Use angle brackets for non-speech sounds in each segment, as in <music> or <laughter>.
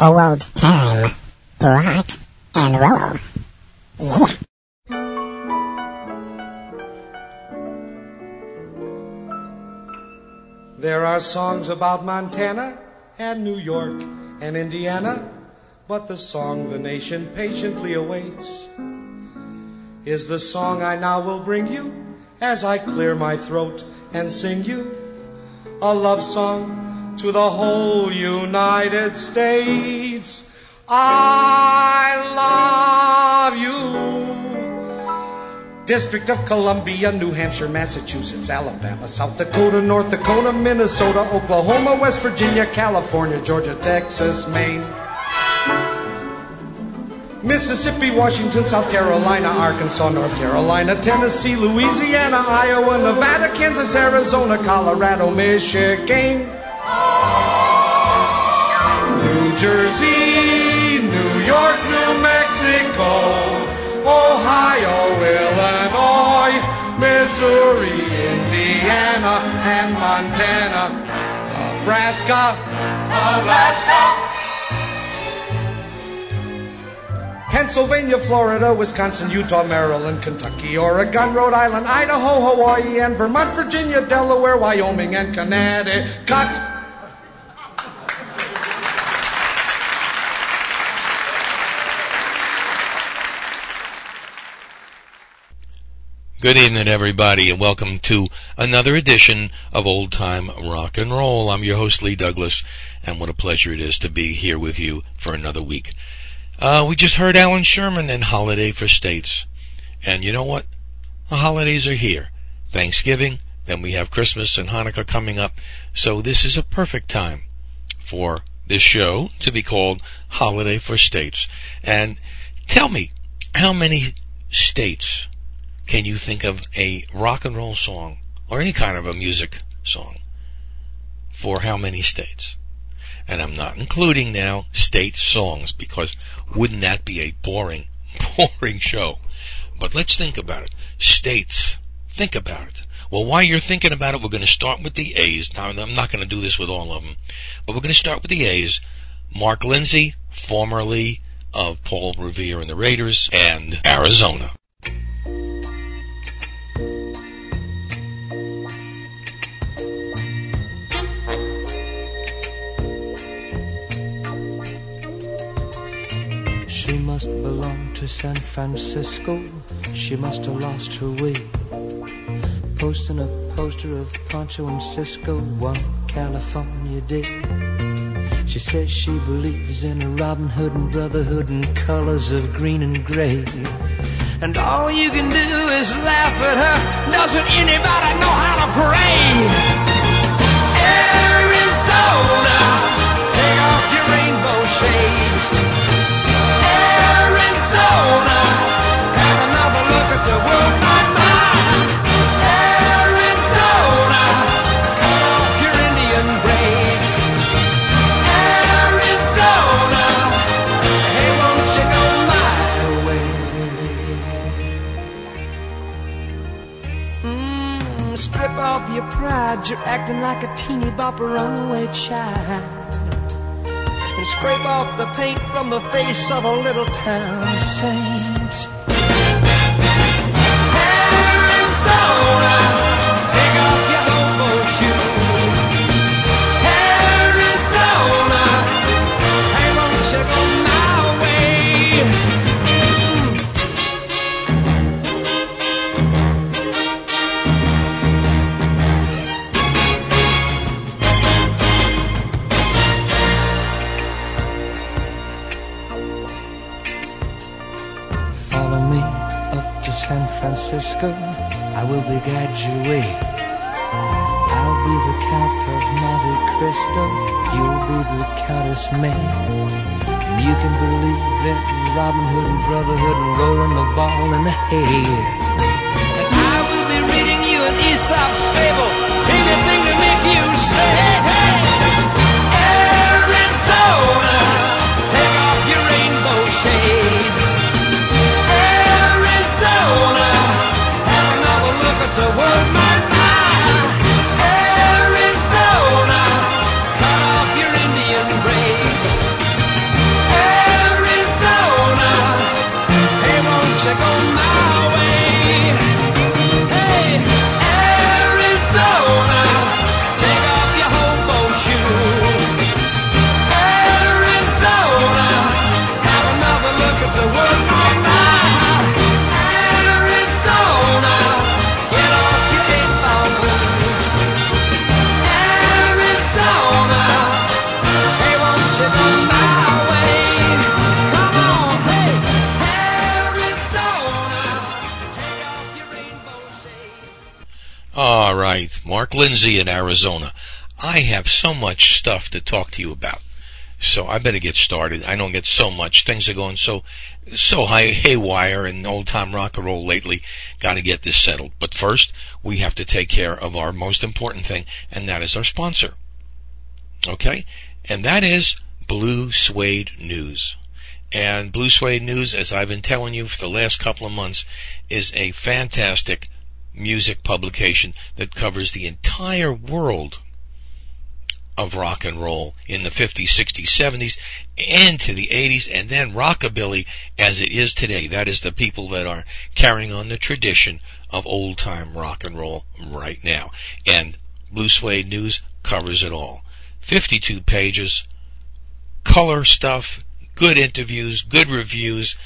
Old time rock and roll. Yeah. There are songs about Montana and New York and Indiana, but the song the nation patiently awaits is the song I now will bring you as I clear my throat and sing you a love song to the whole United States. I love you. District of Columbia, New Hampshire, Massachusetts, Alabama, South Dakota, North Dakota, Minnesota, Oklahoma, West Virginia, California, Georgia, Texas, Maine. Mississippi, Washington, South Carolina, Arkansas, North Carolina, Tennessee, Louisiana, Iowa, Nevada, Kansas, Arizona, Colorado, Michigan, New Jersey, New York, New Mexico. Ohio, Illinois, Missouri, Indiana, and Montana, Nebraska, Alaska. Pennsylvania, Florida, Wisconsin, Utah, Maryland, Kentucky, Oregon, Rhode Island, Idaho, Hawaii, and Vermont, Virginia, Delaware, Wyoming, and Connecticut. Good evening, everybody, and welcome to another edition of Old Time Rock and Roll. I'm your host, Lee Douglas, and what a pleasure it is to be here with you for another week. Uh, we just heard Allan Sherman and Holiday for States. And you know what? The holidays are here. Thanksgiving, then we have Christmas and Hanukkah coming up. So this is a perfect time for this show to be called Holiday for States. And tell me, how many states can you think of a rock and roll song or any kind of a music song for how many states? And I'm not including now state songs because wouldn't that be a boring, <laughs> boring show? But let's think about it. States. Think about it. Well, while you're thinking about it, we're going to start with the A's. Now, I'm not going to do this with all of them, but we're going to start with the A's. Mark Lindsay, formerly of Paul Revere and the Raiders, and Arizona. She must belong to San Francisco. She must have lost her way. Posting a poster of Pancho and Cisco one California day. She says she believes in a Robin Hood and brotherhood and colors of green and gray. And all you can do is laugh at her. Doesn't anybody know how to pray? Arizona, take off your rainbow shades. Your you're acting like a teeny bopper runaway child and scrape off the paint from the face of a little town saint. I will be guide your way. I'll be the Count of Monte Cristo. You'll be the Countess May. You can believe in Robin Hood and Brotherhood and rolling the ball in the hay. Mark Lindsay in Arizona. I have so much stuff to talk to you about. So I better get started. I don't get so much. Things are going so, so high, haywire and old time rock and roll lately. Gotta get this settled. But first, we have to take care of our most important thing, and that is our sponsor. Okay? And that is Blue Suede News. And Blue Suede News, as I've been telling you for the last couple of months, is a fantastic music publication that covers the entire world of rock and roll in the 50s, 60s, 70s, and to the 80s, and then rockabilly as it is today. That is the people that are carrying on the tradition of old time rock and roll right now. And Blue Suede News covers it all. 52 pages, color stuff, good interviews, good reviews,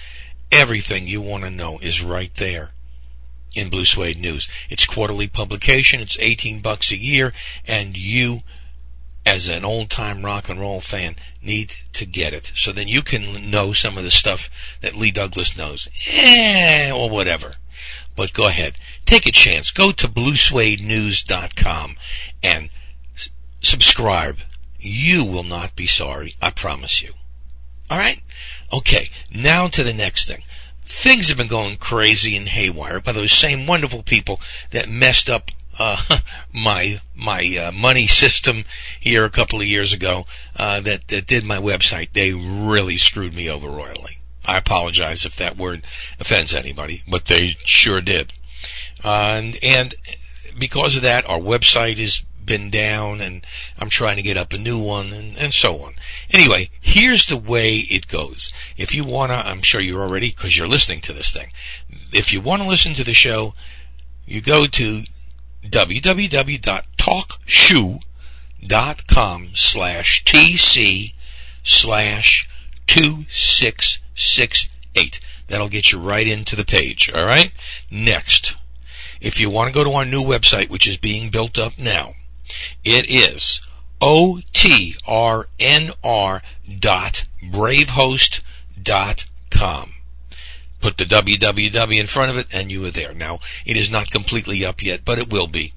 everything you want to know is right there in Blue Suede News. It's quarterly publication, it's 18 bucks a year, and you as an old time rock and roll fan need to get it. So then you can know some of the stuff that Lee Douglas knows. Eh, or whatever. But go ahead. Take a chance. Go to bluesuedenews.com and s- subscribe. You will not be sorry. I promise you. Alright? Okay. Now to the next thing. Things have been going crazy and haywire by those same wonderful people that messed up uh, <laughs> my my uh, money <laughs> system here a couple of years ago uh, that that did my website. They really screwed me over royally. I apologize if that word offends anybody, but they sure did. Uh, and, and because of that, our website has been down, and I'm trying to get up a new one, and, and so on. Anyway, here's the way it goes. If you wanna, I'm sure you're already because you're listening to this thing. If you want to listen to the show, you go to www.talkshoe.com slash TC slash 2668. That'll get you right into the page, alright? Next, if you want to go to our new website, which is being built up now, it is otrnr dot bravehost dot com put the www in front of it and you are there. Now, it is not completely up yet, but it will be.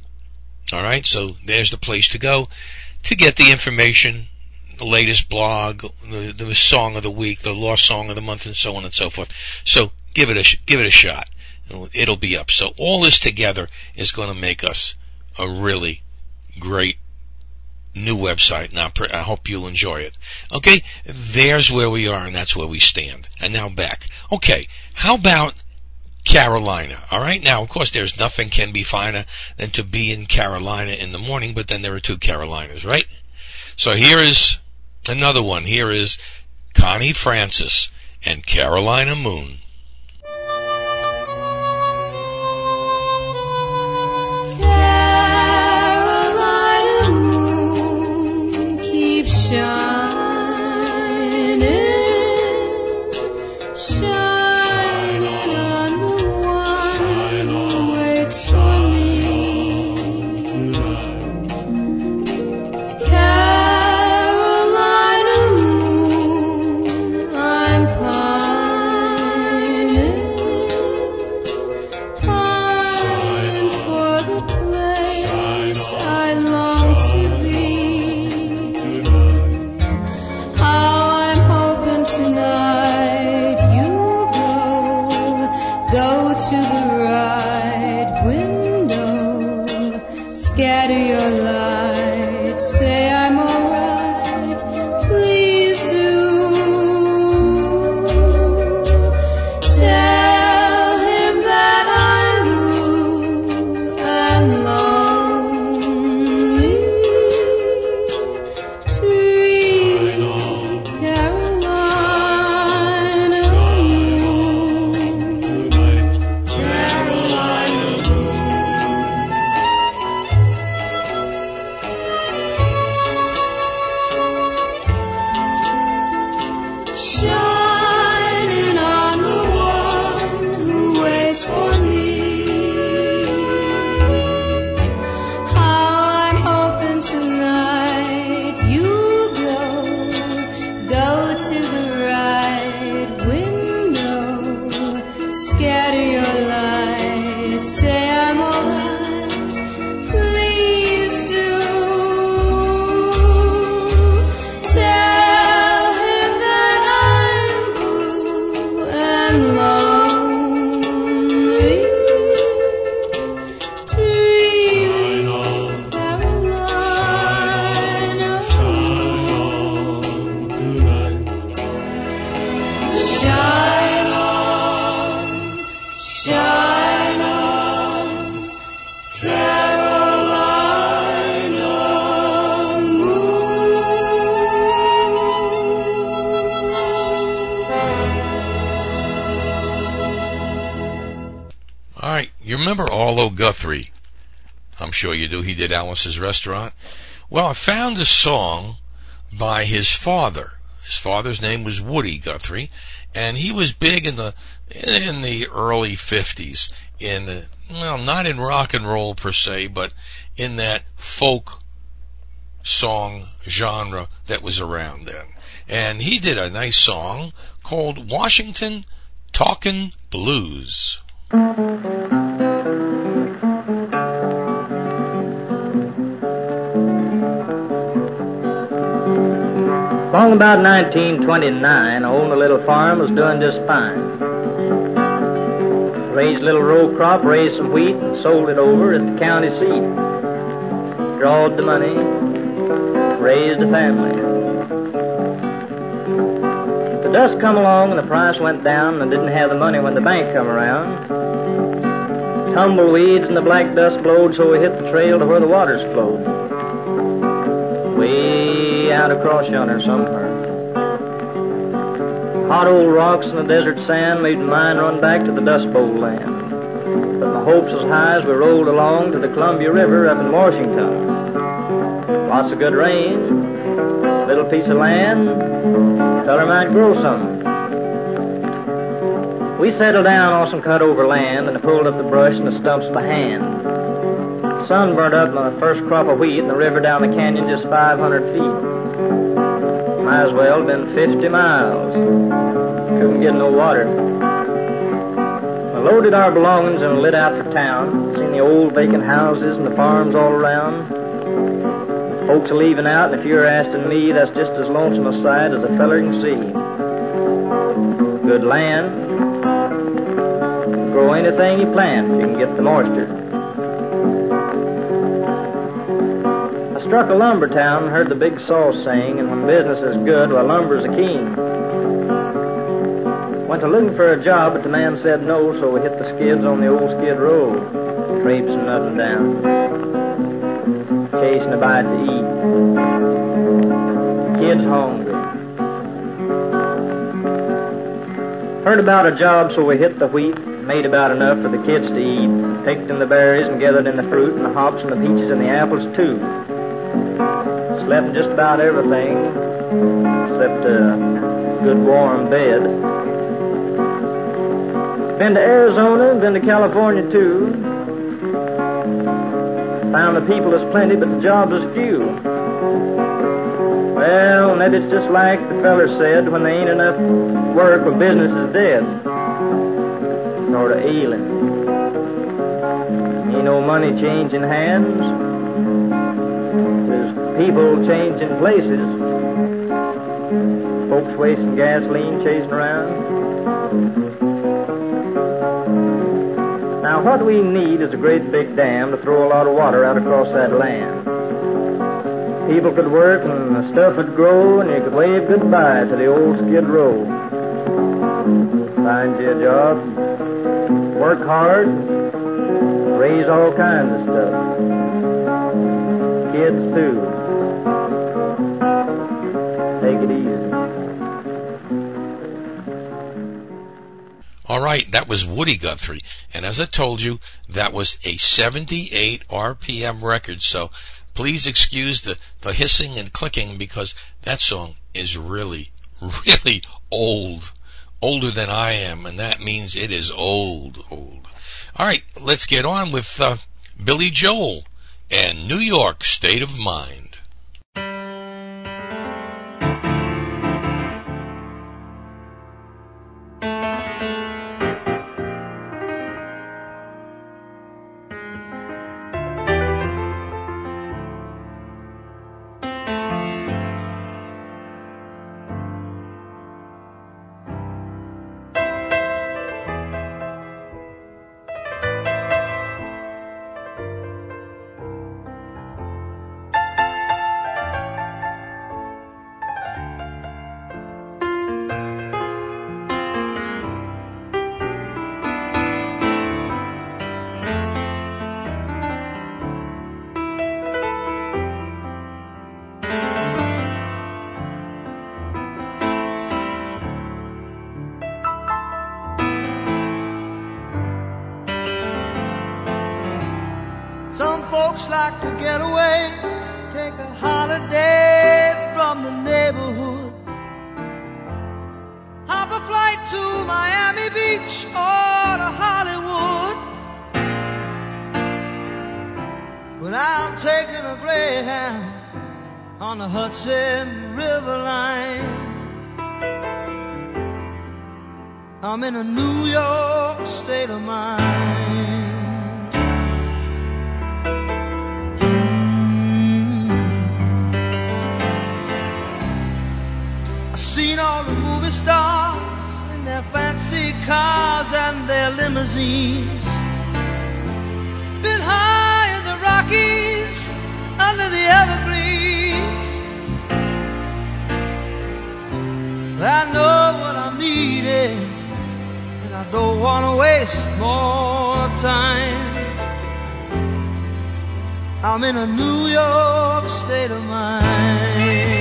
Alright, so there's the place to go to get the information, the latest blog, the, the song of the week, the lost song of the month, and so on and so forth. So give it a, give it a shot. It'll be up. So all this together is going to make us a really great new website, I, I hope you'll enjoy it. Okay, there's where we are, and that's where we stand. And now back. Okay, how about Carolina? All right, now of course there's nothing can be finer than to be in Carolina in the morning, but then there are two Carolinas, right? So here is another one. Here is Connie Francis and Carolina Moon. Remember Arlo Guthrie? I'm sure you do. He did Alice's Restaurant. Well, I found a song by his father. His father's name was Woody Guthrie, and he was big in the in the early 50s in well, not in rock and roll per se, but in that folk song genre that was around then. And he did a nice song called Washington Talkin' Blues. Long about 1929, I owned a little farm, was doing just fine. Raised a little row crop, raised some wheat, and sold it over at the county seat. Drawed the money, raised a family. The dust come along and the price went down, and didn't have the money when the bank come around. Tumbleweeds and the black dust blowed, so we hit the trail to where the waters flowed. Way out across yonder somewhere. Hot old rocks and the desert sand made my mind run back to the Dust Bowl land. But my hopes was high as we rolled along to the Columbia River up in Washington. Lots of good rain, little piece of land, feller might grow some. We settled down on some cut over land and pulled up the brush and the stumps by hand sun burned up my first crop of wheat and the river down the canyon just 500 feet. Might as well have been 50 miles. Couldn't get no water. Loaded our belongings and lit out for town. Seen the old vacant houses and the farms all around. Folks are leaving out, and if you're asking me, that's just as lonesome a sight as a feller can see. Good land. Grow anything you plant if you can get the moisture. I struck a lumber town and heard the big saw sing, and when business is good, well, lumber's a king. Went to looking for a job, but the man said no, so we hit the skids on the old skid road, up and down, chasing a bite to eat. Kids hungry. Heard about a job, so we hit the wheat, made about enough for the kids to eat. Picked in the berries and gathered in the fruit and the hops and the peaches and the apples too. Slept in just about everything except a good warm bed. Been to Arizona, been to California too. Found the people is plenty, but the jobs is few. Well, maybe it's just like the feller said, when there ain't enough work, or business is dead. Sort of ailing. Ain't no money changing hands There's people changing places, folks wasting gasoline chasing around. What we need is a great big dam to throw a lot of water out across that land. People could work and the stuff would grow, and you could wave goodbye to the old skid row. Find you a job, work hard, raise all kinds of stuff. Kids, too. All right, that was Woody Guthrie. And as I told you, that was a 78 RPM record. So please excuse the, the hissing and clicking because that song is really, <laughs> really old. Older than I am, and that means it is old, old. All right, let's get on with uh, Billy Joel and New York State of Mind. Stars in their fancy cars and their limousines. Been high in the Rockies, under the evergreens. I know what I'm needing, and I don't want to waste more time. I'm in a New York state of mind.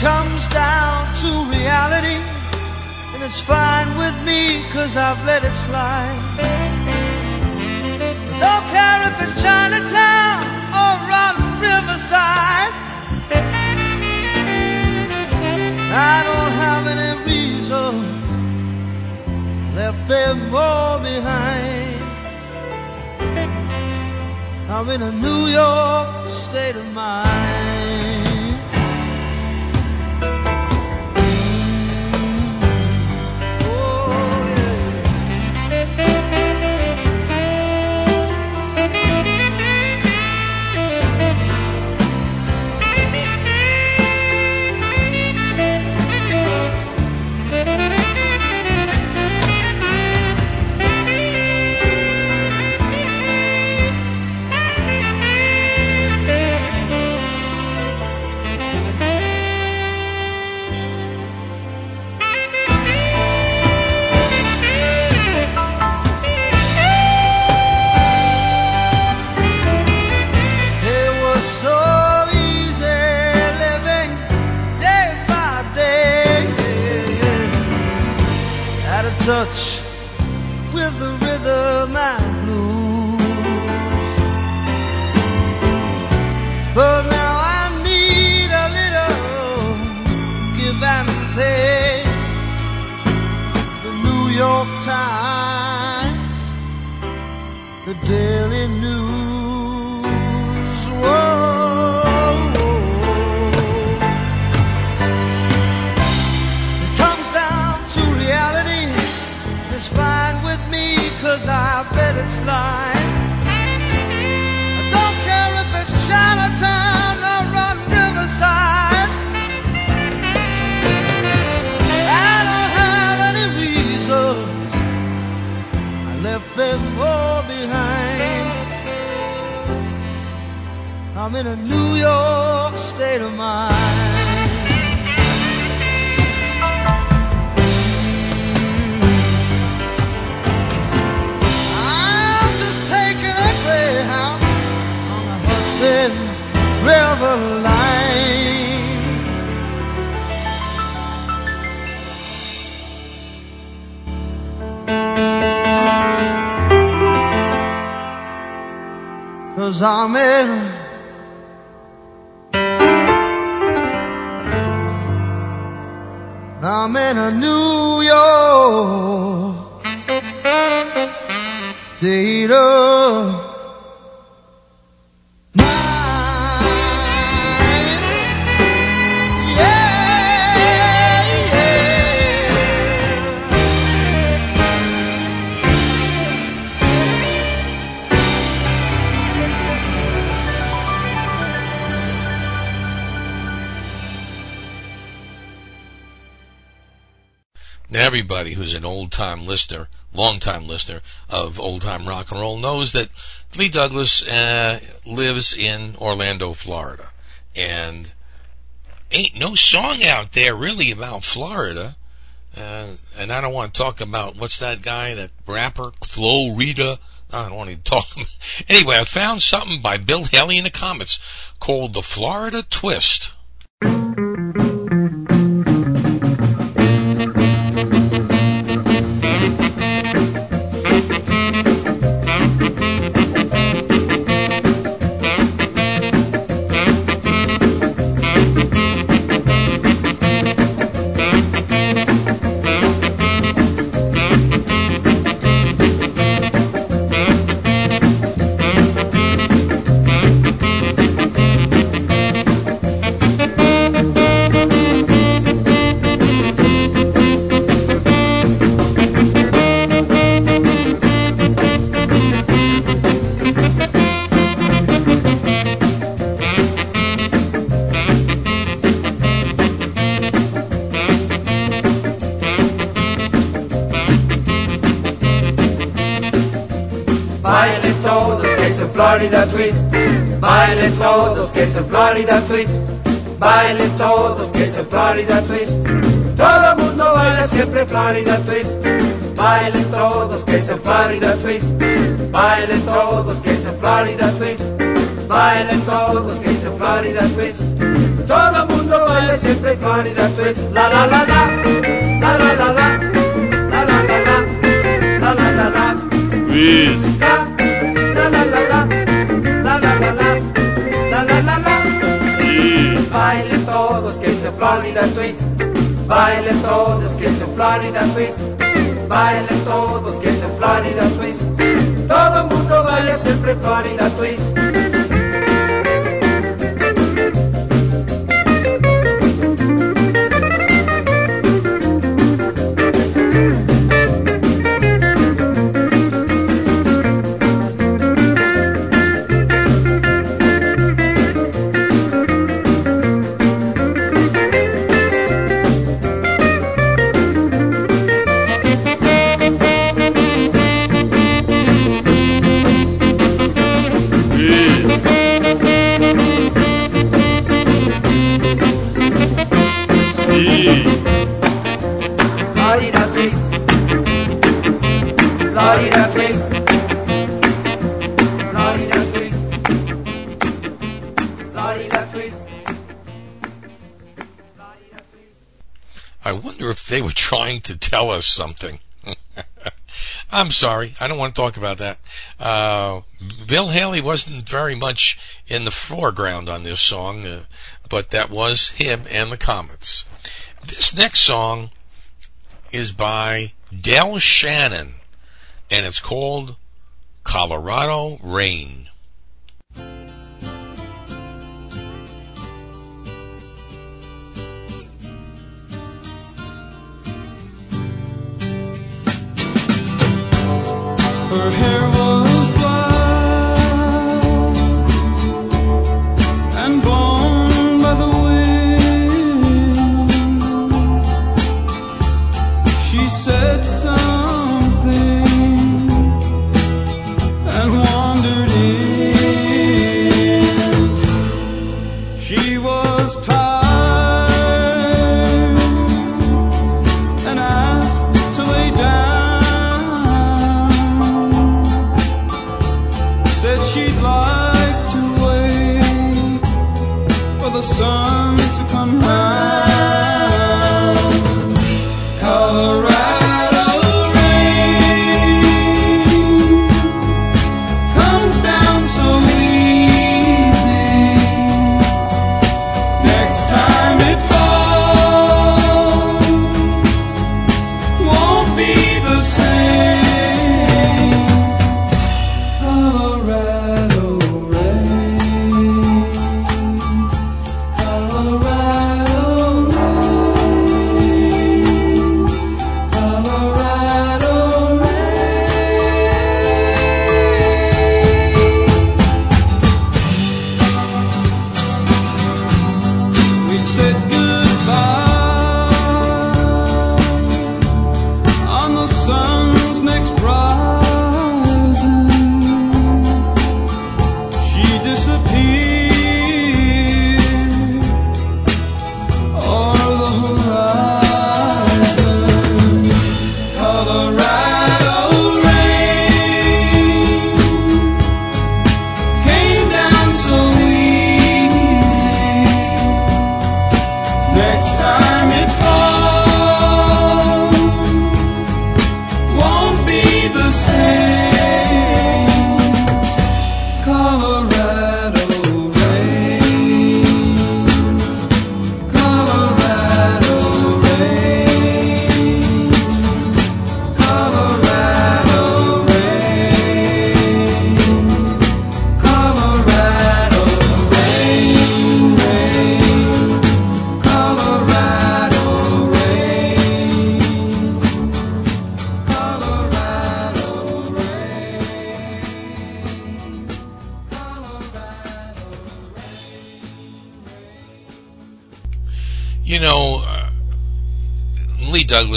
Comes down to reality, and it's fine with me, cause I've let it slide. Don't care if it's Chinatown or Rotten Riverside. I don't have any reason left them all behind. I'm in a New York state of mind. The New York Times, the Daily News. Whoa. It comes down to reality. It's fine with me, cause I've let it. I don't care if it's Chinatown I'm in a New York state of mind. I'm just taking a Greyhound on the Hudson River line. Cause I'm in I'm in a New York <laughs> state of everybody who's an old time listener, long time listener of old time rock and roll knows that Lee Douglas uh, lives in Orlando, Florida. And ain't no song out there really about Florida. Uh, and I don't want to talk about what's that guy, that rapper, Flo Rida. I don't want to talk. <laughs> Anyway, I found something by Bill Haley in the Comets called The Florida Twist. Bailen todos que es en Florida Twist. Bailen todos que es en Florida Twist. Todo el mundo baila siempre Florida Twist. Bailen todos que es en Florida Twist. Bailen todos que es en Florida Twist. Bailen todos que es en Florida Twist. Todo el mundo baila siempre Florida Twist. La la la la. La la la la. La la la la. La la la la. Twist. Florida Twist. Bailen todos que es Florida Twist. Bailen todos que es Florida Twist. Todo el mundo baila siempre Florida Twist. To tell us something. <laughs> I'm sorry, I don't want to talk about that. Uh, Bill Haley wasn't very much in the foreground on this song, uh, but that was him and the Comets. This next song is by Del Shannon, and it's called Colorado Rain. Her hair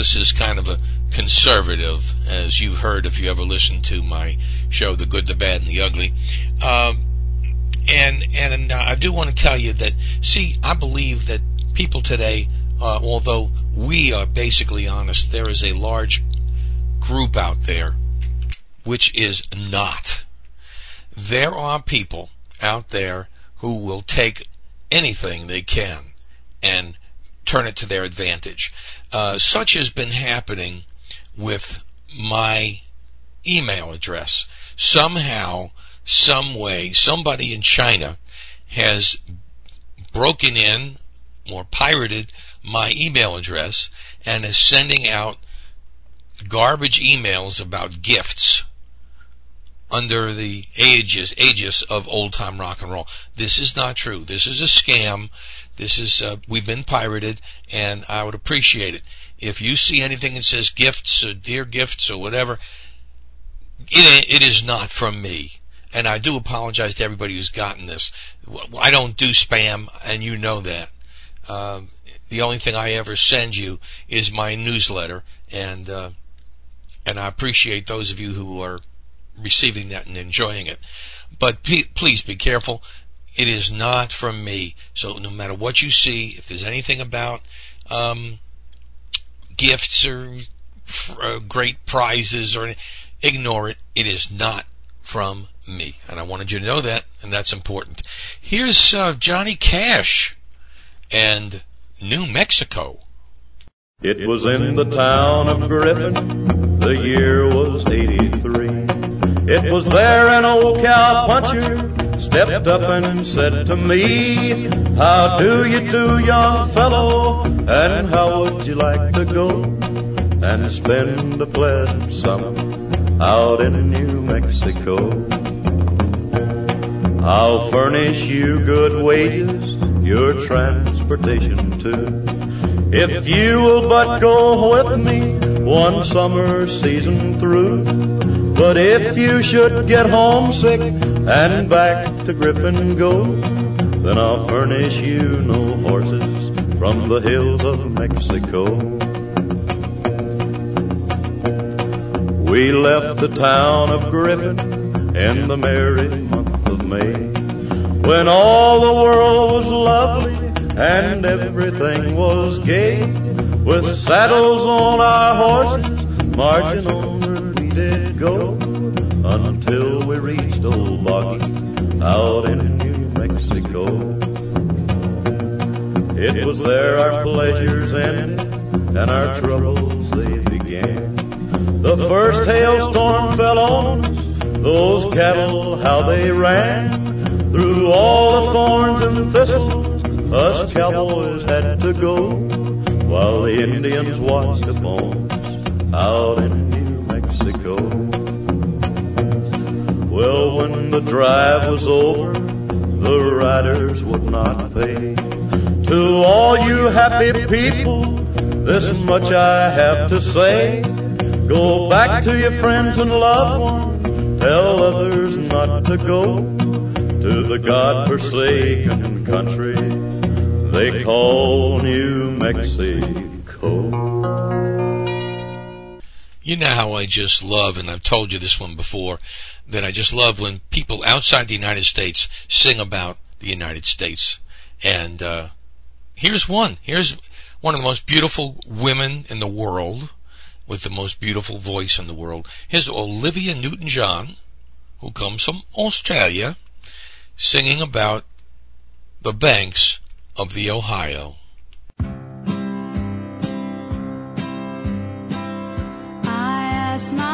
Douglas is kind of a conservative, as you've heard if you ever listened to my show, The Good, the Bad, and the Ugly. Um, and and uh, I do want to tell you that, see, I believe that people today, uh, although we are basically honest, there is a large group out there which is not. There are people out there who will take anything they can and turn it to their advantage. Uh, such has been happening with my email address. Somehow, some way, somebody in China has broken in or pirated my email address and is sending out garbage emails about gifts under the aegis, aegis of old time rock and roll. This is not true. This is a scam. This is, uh, we've been pirated and I would appreciate it. If you see anything that says gifts or dear gifts or whatever, it, it is not from me. And I do apologize to everybody who's gotten this. I don't do spam and you know that. Um, the only thing I ever send you is my newsletter and, uh, and I appreciate those of you who are receiving that and enjoying it. But please be careful. It is not from me. So no matter what you see, if there's anything about um, gifts or uh, great prizes or ignore it. It is not from me, and I wanted you to know that, and that's important. Here's uh, Johnny Cash and New Mexico. It was in the town of Griffin. The year was 83. It was there an old cowpuncher stepped up and said to me, How do you do, young fellow? And how would you like to go and spend a pleasant summer out in New Mexico? I'll furnish you good wages, your transportation too. If you will but go with me one summer season through. But if you should get homesick and back to Griffin go, then I'll furnish you no horses from the hills of Mexico. We left the town of Griffin in the merry month of May, when all the world was lovely and everything was gay, with saddles on our horses, marching on go, until we reached Old Boggy out in New Mexico. It was there our pleasures ended and our troubles they began. The first hailstorm fell on us, those cattle how they ran through all the thorns and thistles. Us cowboys had to go while the Indians watched upon us out in Mexico. Well, when the drive was over, the riders would not pay. To all you happy people, this much I have to say. Go back to your friends and loved ones, tell others not to go to the God-forsaken country they call New Mexico. You know how I just love, and I've told you this one before, that I just love when people outside the United States sing about the United States. And uh, here's one. Here's one of the most beautiful women in the world, with the most beautiful voice in the world. Here's Olivia Newton-John, who comes from Australia, singing about the banks of the Ohio. I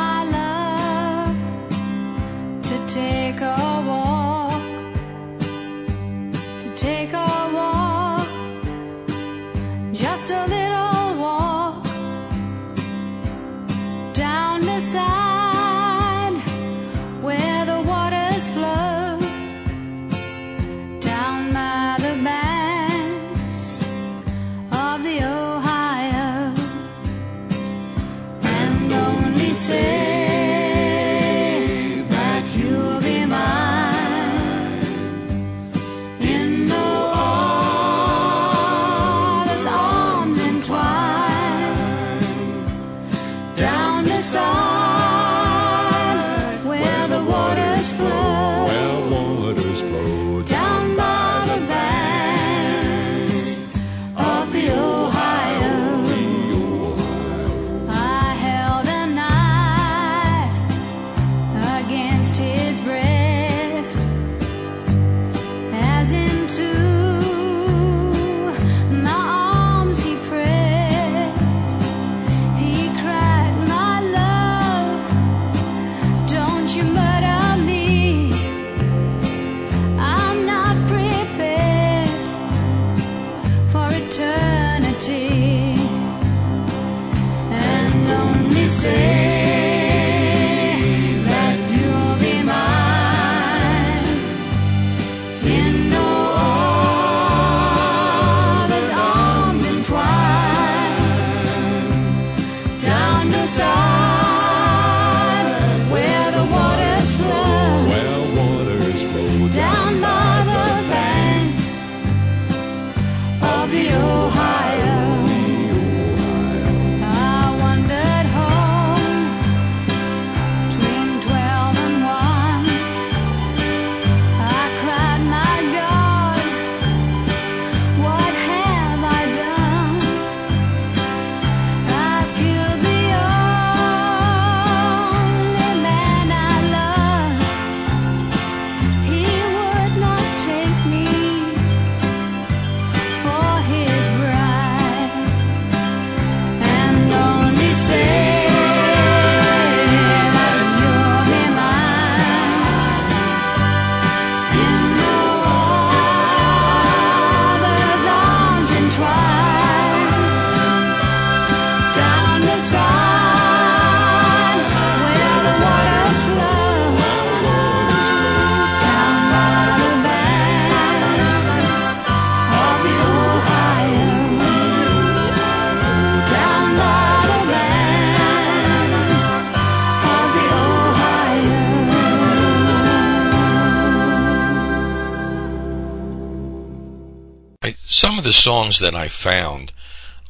some of the songs that I found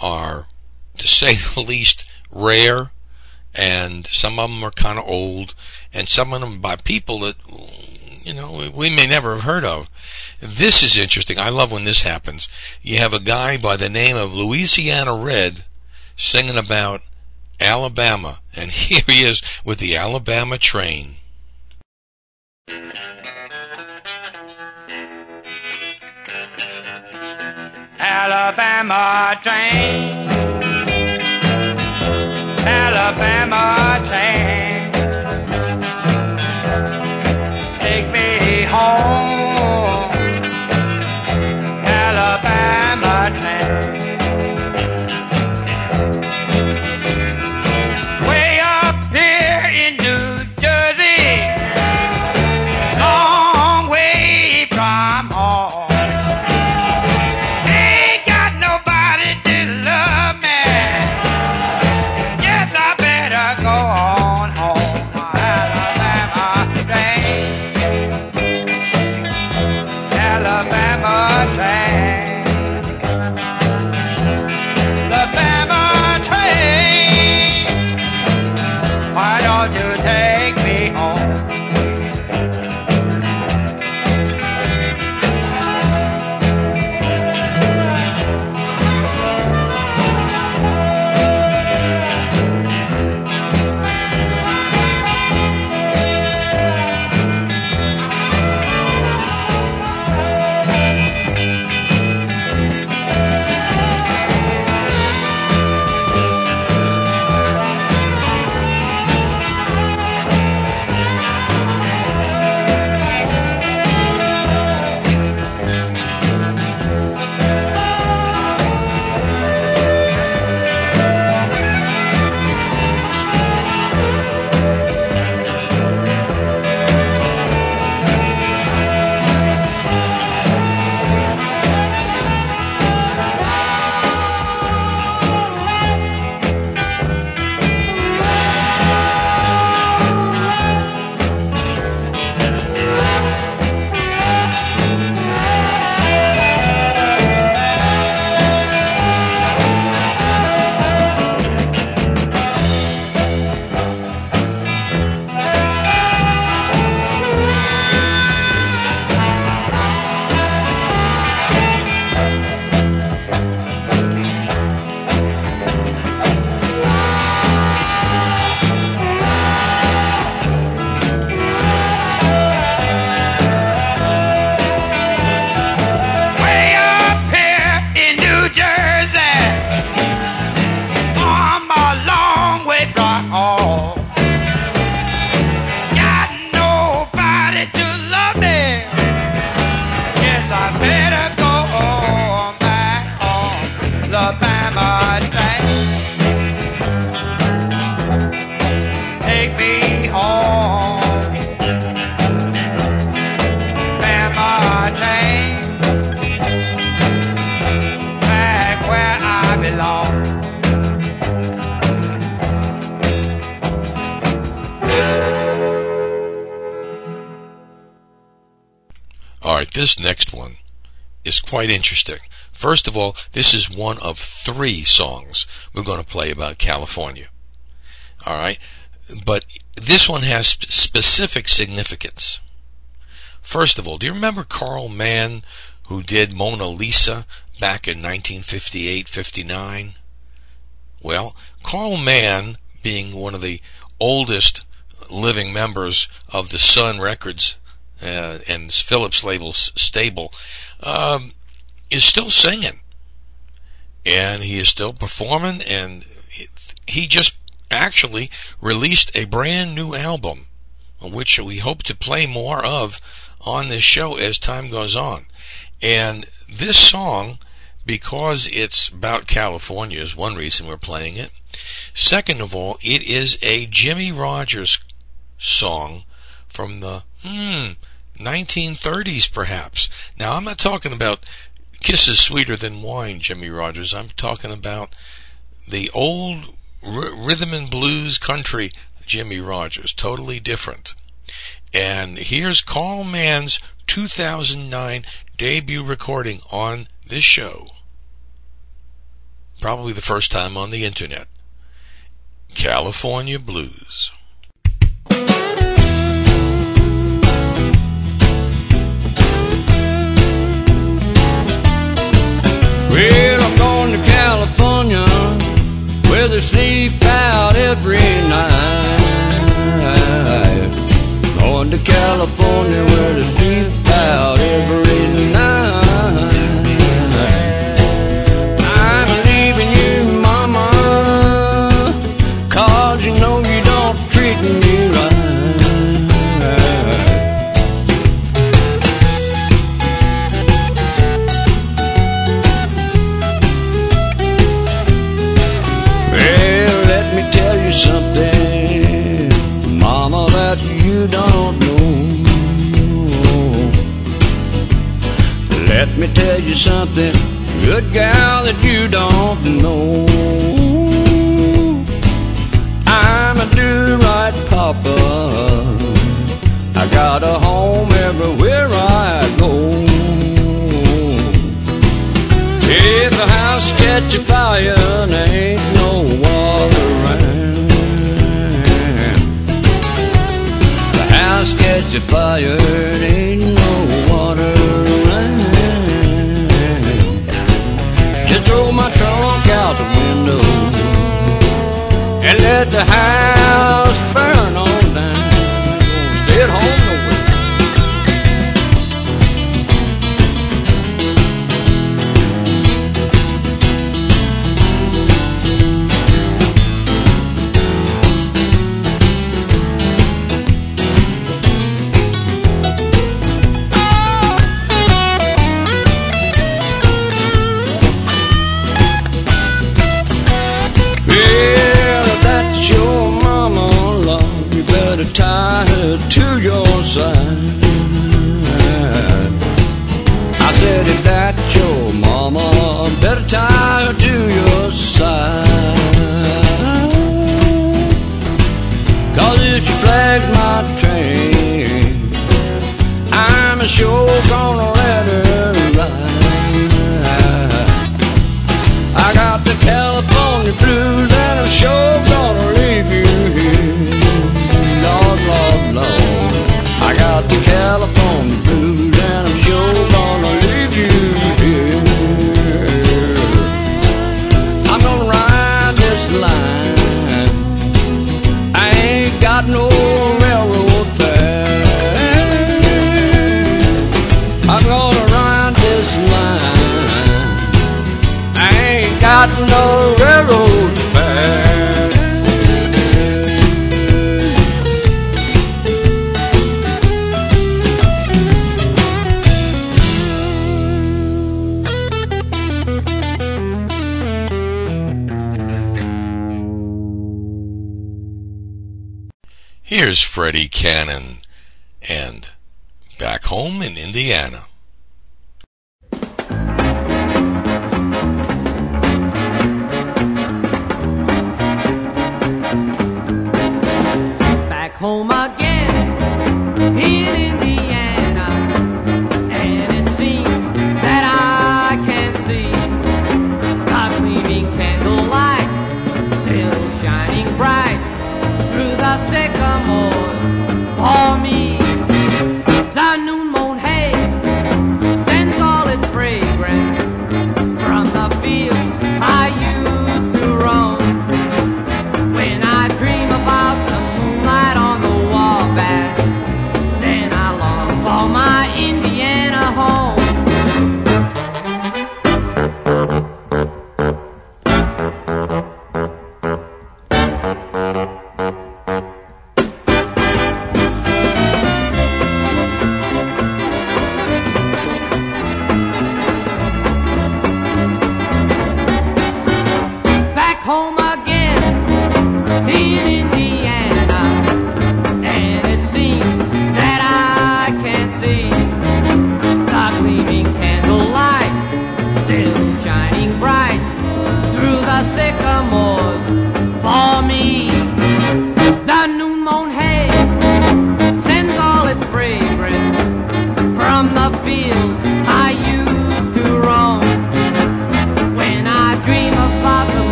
are, to say <laughs> the least, rare, and some of them are kind of old, and some of them by people that, you know, we may never have heard of. This is interesting. I love when this happens. You have a guy by the name of Louisiana Red singing about Alabama, and <laughs> here he is with the Alabama train. Alabama train. Alabama train. Quite interesting. First of all, this is one of three songs we're going to play about California. All right, but this one has specific significance. First of all, do you remember Carl Mann who did Mona Lisa back in 1958 59? Well, Carl Mann, being one of the oldest living members of the Sun Records uh, and Phillips label stable, um, is still singing. And he is still performing, and he just actually released a brand new album, which we hope to play more of on this show as time goes on. And this song, because it's about California, is one reason we're playing it. Second of all, it is a Jimmie Rodgers song from the hmm, 1930s, perhaps. Now, I'm not talking about Kisses Sweeter Than Wine, Jimmie Rodgers. I'm talking about the old r- rhythm and blues country Jimmie Rodgers. Totally different. And here's Carl Mann's 2009 debut recording on this show. Probably the first time on the internet. California Blues. Well, I'm going to California where they sleep out every night. Going to California where they sleep out every night. Let me tell you something, good gal, that you don't know. I'm a do right papa. I got a home everywhere I go. If the house catch a fire there ain't no water around, the house catch a fire and ain't no water around. Let the house said, your mama, better tie her to your side. Cause if she flags my train, I'm sure gonna let her ride. I got the California blues and I'm sure Freddy Cannon and Back Home in Indiana.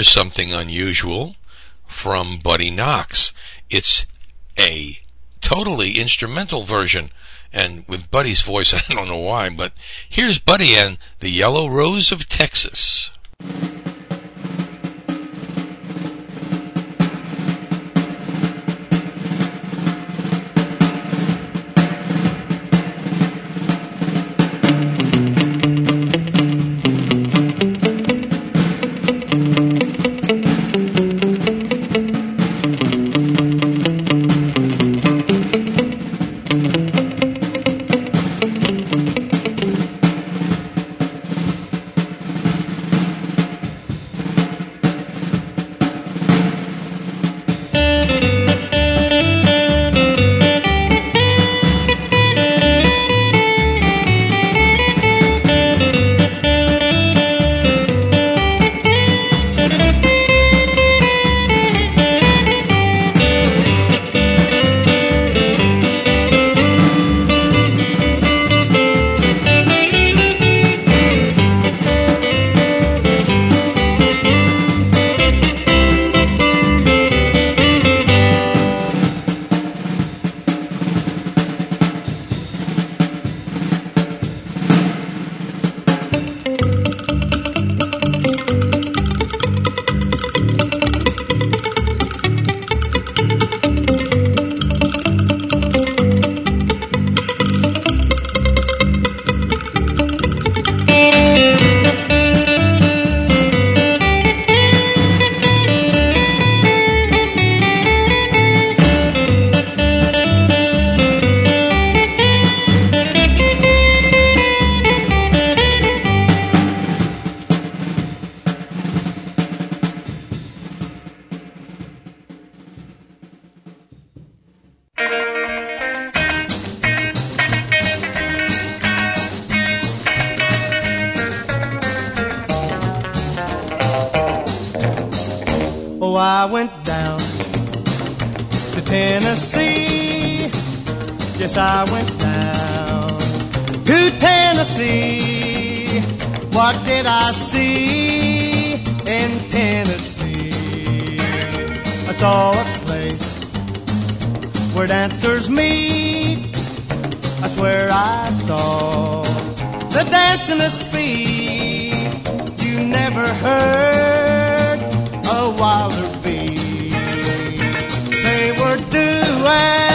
here's something unusual from Buddy Knox. It's a totally instrumental version, and with Buddy's voice, <laughs> I don't know why, but here's Buddy and the Yellow Rose of Texas. street. That's where I saw the dancingest feet. You never heard a wilder beat. They were doing.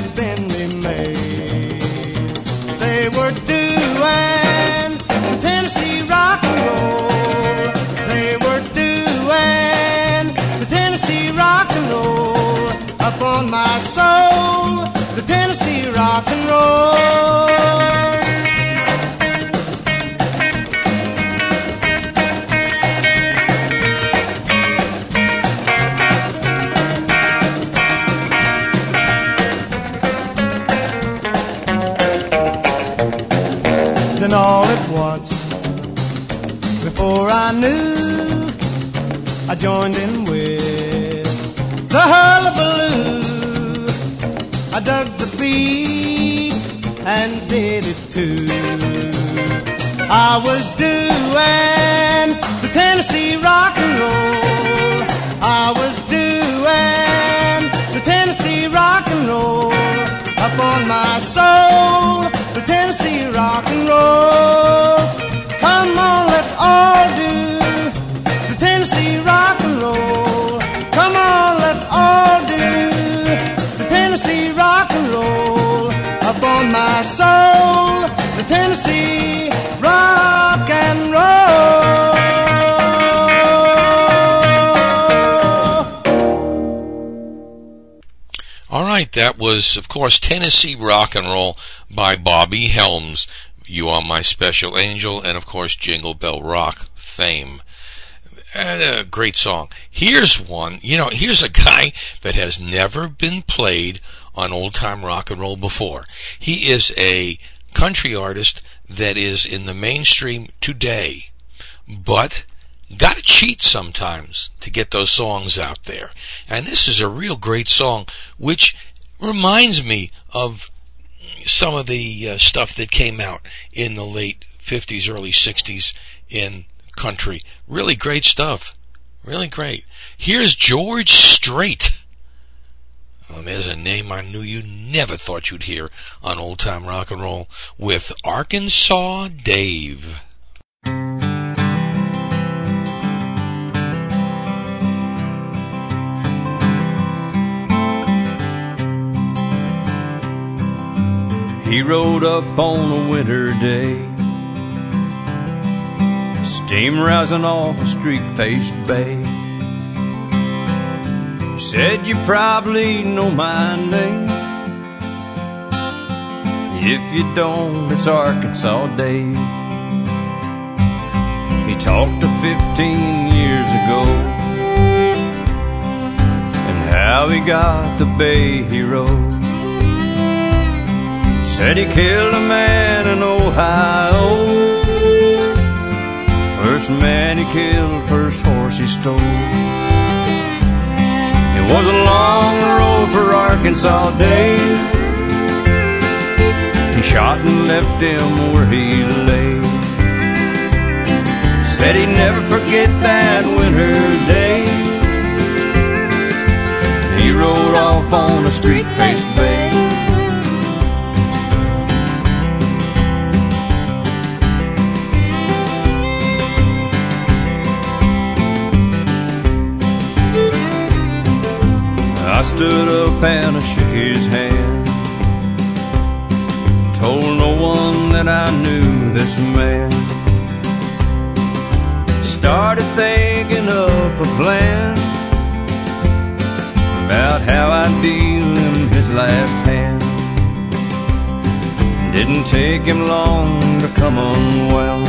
had been remade. They were doing the Tennessee rock and roll. They were doing the Tennessee rock and roll. Upon my soul, the Tennessee rock and roll. Joined in with the hullabaloo. I dug the beat and did it too. I was doing the Tennessee rock and roll. I was doing the Tennessee rock and roll up on my soul. The Tennessee rock and roll. Come on, let's all do Tennessee rock and roll. All right, that was, of course, Tennessee Rock and Roll by Bobby Helms. You are my special angel, and of course, Jingle Bell Rock fame. And a great song. Here's one, you know, here's a guy that has never been played on old time rock and roll before. He is a country artist that is in the mainstream today, but gotta cheat sometimes to get those songs out there. And this is a real great song, which reminds me of some of the uh, stuff that came out in the late 50s, early 60s in country. Really great stuff. Really great. Here's George Strait. There's a name I knew you never thought you'd hear on old time rock and roll with Arkansas Dave. He rode up on a winter day, steam rising off a streak faced bay. Said you probably know my name. If you don't, it's Arkansas Dave. He talked to 15 years ago and how he got the bay he rode. Said he killed a man in Ohio. First man he killed, first horse he stole. Was a long road for Arkansas Dave. He shot and left him where he lay. Said he'd never forget that winter day. He rode off on a streak-faced bay. I stood up and I shook his hand. Told no one that I knew this man. Started thinking up a plan about how I'd deal him his last hand. Didn't take him long to come unwound.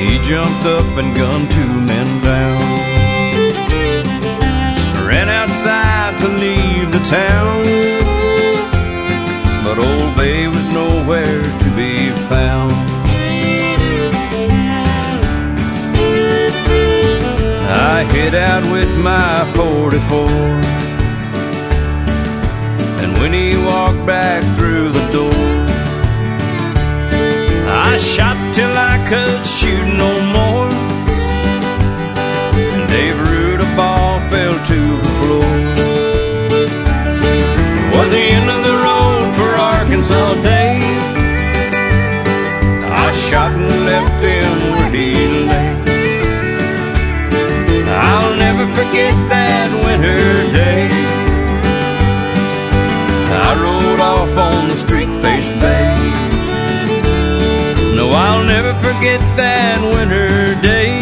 He jumped up and gunned two men down the town. But Old Bay was nowhere to be found. I hid out with my 44. And when he walked back through the door, I shot till I could shoot no more. And Dave ball fell to the floor. Arkansas Dave. I shot and left him where he lay. I'll never forget that winter day. I rode off on the streak-faced bay. No, I'll never forget that winter day.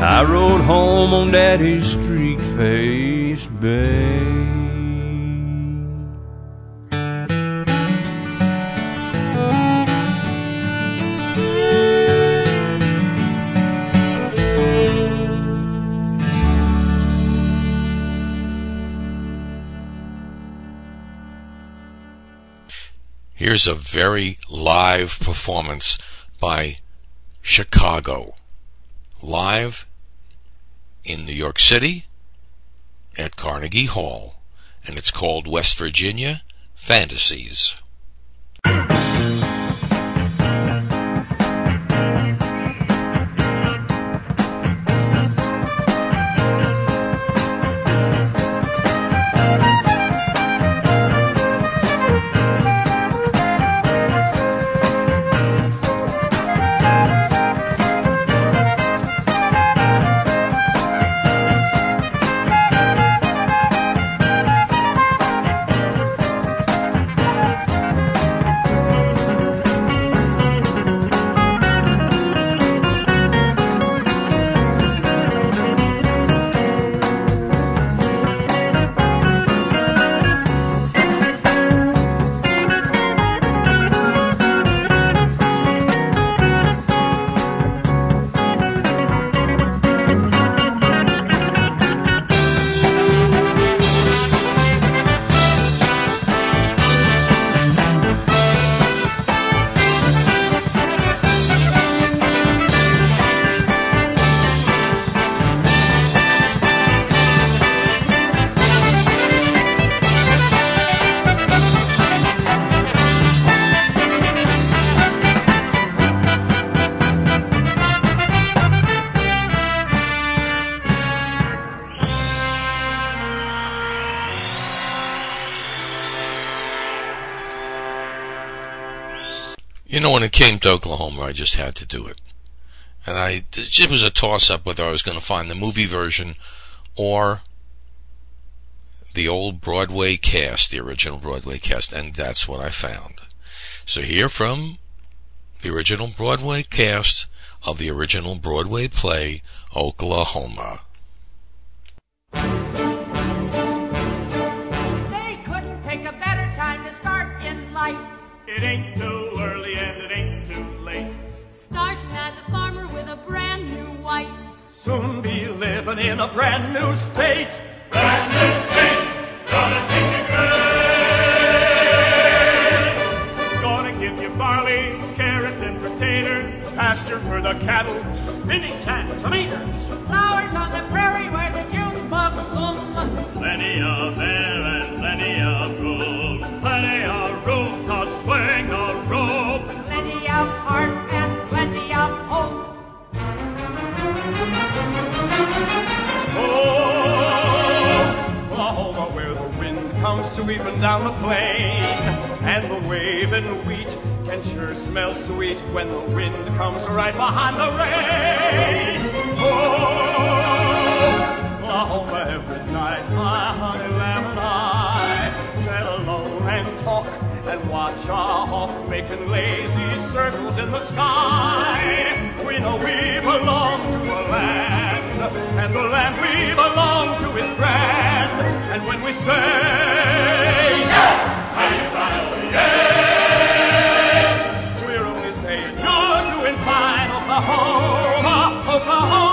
I rode home on Daddy's street faced bay. Here's a very live performance by Chicago. Live in New York City at Carnegie Hall. And it's called West Virginia Fantasies. You it came to Oklahoma, I just had to do it. And I, it was a toss up whether I was going to find the movie version or the old Broadway cast, the original Broadway cast, and that's what I found. So here from the original Broadway cast of the original Broadway play, Oklahoma. They couldn't pick a better time to start in life. It ain't too early brand new wife. Soon be living in a brand new state. Brand new state, gonna teach you great. Gonna give you barley, carrots, and potatoes. Pasture for the cattle, spinach and tomatoes. Flowers on the prairie where the June bugs bloom. Plenty of air and plenty of room. Plenty of room to swing a rope. Oh, Oklahoma, where the wind comes sweeping down the plain, and the waving wheat can sure smell sweet when the wind comes right behind the rain. Oh, Oklahoma, every night, my honey lamb and I sit alone and talk and watch a hawk making lazy circles in the sky. We know we belong to a land, and the land we belong to is grand. And when we say, yeah, we're only saying you're doing fine, Oklahoma, Oklahoma,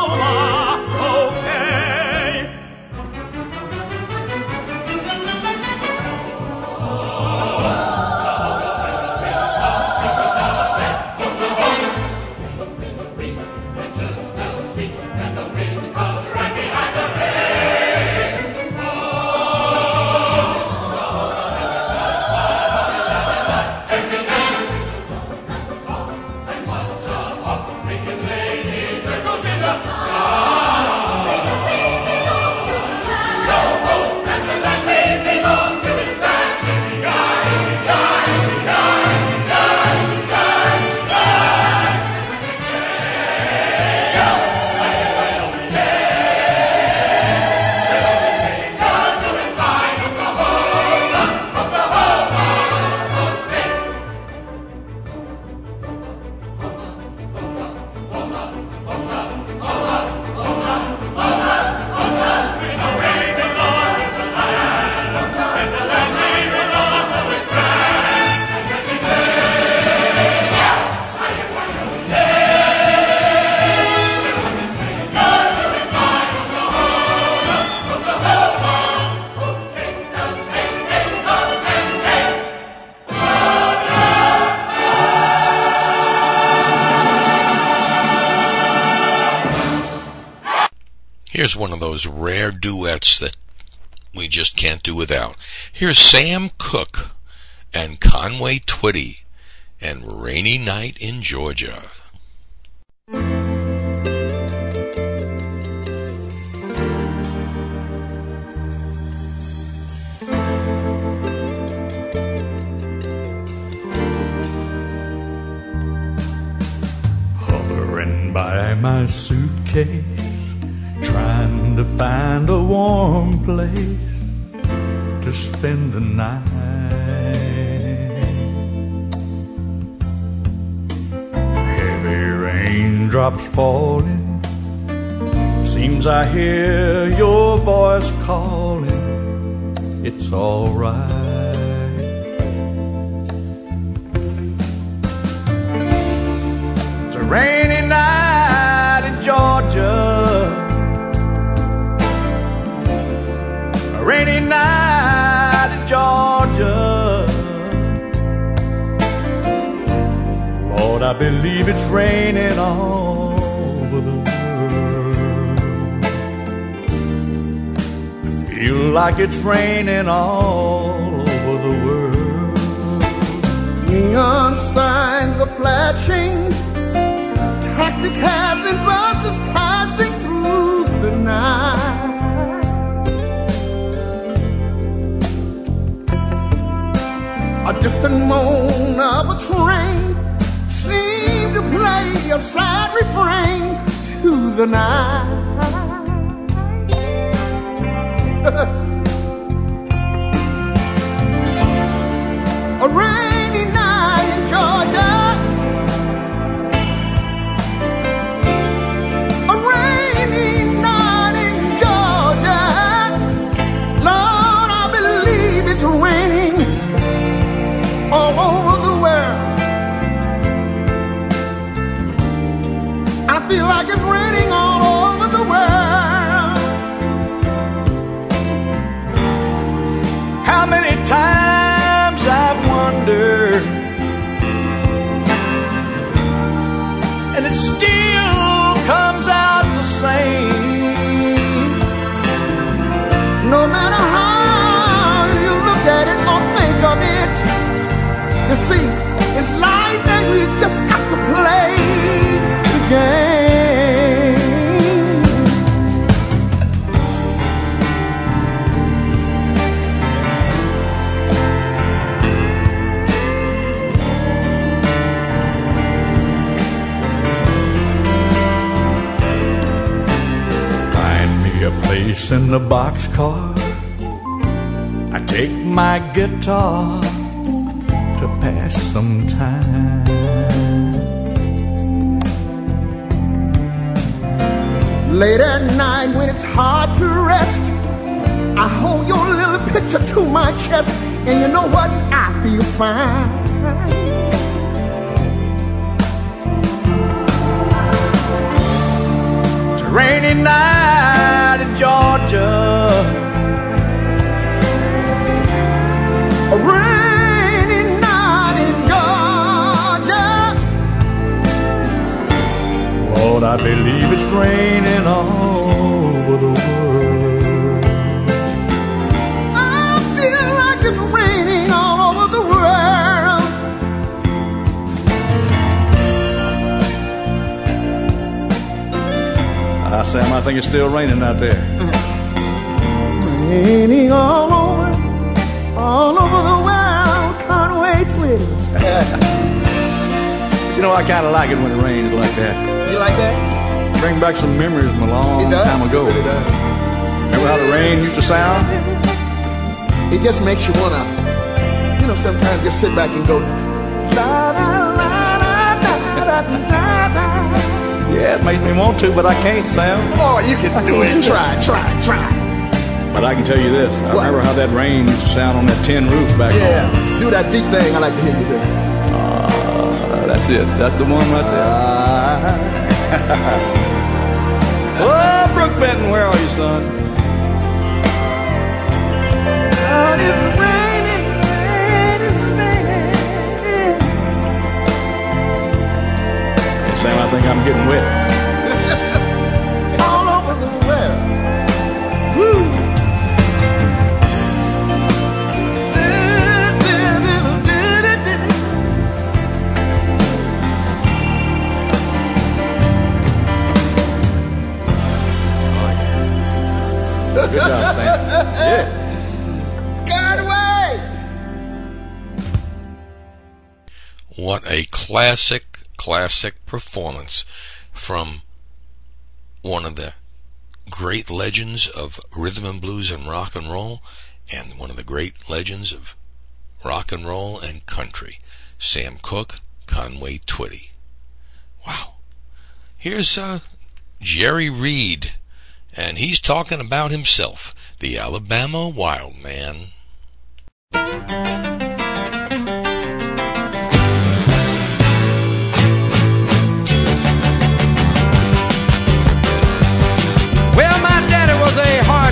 Here's one of those rare duets that we just can't do without. Here's Sam Cooke and Conway Twitty and Rainy Night in Georgia. By my suitcase, trying to find a warm place to spend the night. Heavy raindrops falling, seems I hear your voice calling. It's alright. It's a rainy night in Georgia. Rainy night in Georgia. Lord, I believe it's raining all over the world. I feel like it's raining all over the world. Neon signs are flashing, taxi cabs and buses passing through the night. A distant moan of a train seemed to play a sad refrain to the night. <laughs> I take my guitar to pass some time. Late at night when it's hard to rest, I hold your little picture to my chest, and you know what? I feel fine. Rainy night in Georgia. A rainy night in Georgia. Lord, I believe it's raining all Sam, I think it's still raining out there. Raining all over, all over the world. Conway Twitty. <laughs> You know, I kind of like it when it rains like that. You like that? Bring back some memories from a long It does. time ago. It does. Remember how the rain used to sound? It just makes you wanna, you know, sometimes just sit back and go. Yeah, it makes me want to, but I can't, Sam. Oh, you can do it. <laughs> Try, try, try. But I can tell you this. I What? remember how that rain used to sound on that tin roof back Yeah, home. do that deep thing. I like to hear you do. Uh, that's it. That's the one right there. <laughs> oh, Brook Benton, where are you, son? Sam. I think I'm getting wet. <laughs> All over the world. Woo! Good job, <laughs> What a classic, classic performance from one of the great legends of rhythm and blues and rock and roll, and one of the great legends of rock and roll and country, Sam Cooke, Conway Twitty. Wow. Here's uh, Jerry Reed, and he's talking about himself, the Alabama Wild Man.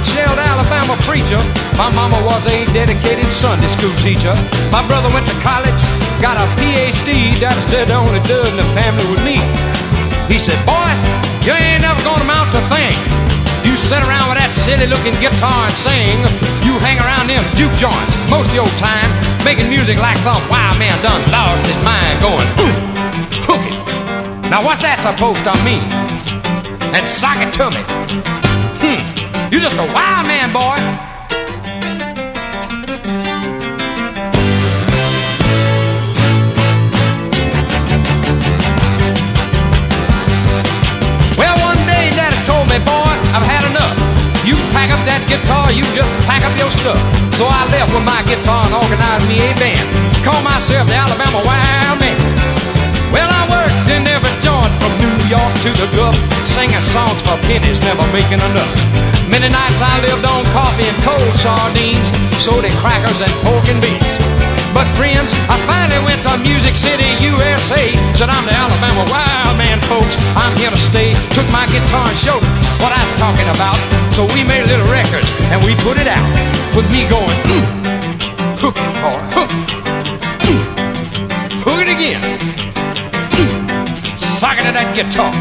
Hard-shelled Alabama preacher. My mama was a dedicated Sunday school teacher. My brother went to college, got a PhD. Said the only dud in the family was me. He said, boy, you ain't never gonna amount to a thing. You sit around with that silly-looking guitar and sing. You hang around them juke joints most of your time, making music like some wild man done lost his mind going, ooh, hook it. Now what's that supposed to mean? And sock it to me. Hmm, you just a wild man, boy. Well, one day Daddy told me, boy, I've had enough. You pack up that guitar, you just pack up your stuff. So I left with my guitar and organized me a band. Call myself the Alabama Wild Man. From New York to the Gulf, singing songs for pennies, never making enough. Many nights I lived on coffee and cold sardines, soda crackers and pork and beans. But friends, I finally went to Music City, USA. Said I'm the Alabama wild man, folks. I'm here to stay. Took my guitar and showed what I was talking about. So we made a little record and we put it out with me going, "Ooh, hook boy, hook, sock it to that guitar.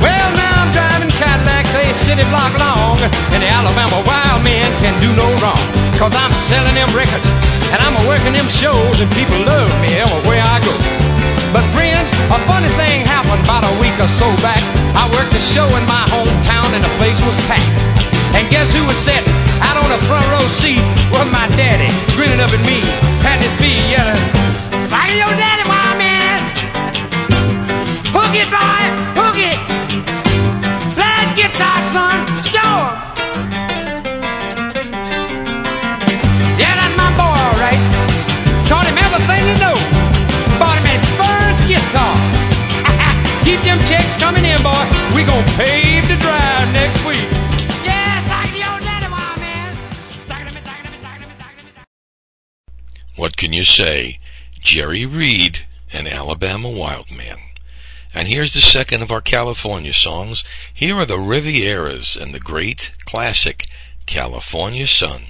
Well, now I'm driving Cadillacs a city block long, and the Alabama wild man can do no wrong. Cause I'm selling them records, and I'm working them shows, and people love me everywhere I go. But friends, a funny thing happened about a week or so back. I worked a show in my hometown, and the place was packed. And guess who was sitting out on the front row seat? Well, my daddy, grinning up at me, patting his feet, yelling, Sock your daddy, wild man! Hook it, boy! Hook it! Play that guitar, son! Show 'em! Yeah, that's my boy, all right. Taught him everything he knows. Bought him his first guitar. <laughs> Keep them checks coming in, boy. We gonna pave you say? Jerry Reed, an Alabama wild man. And here's the second of our California songs. Here are the Rivieras and the great classic California Sun.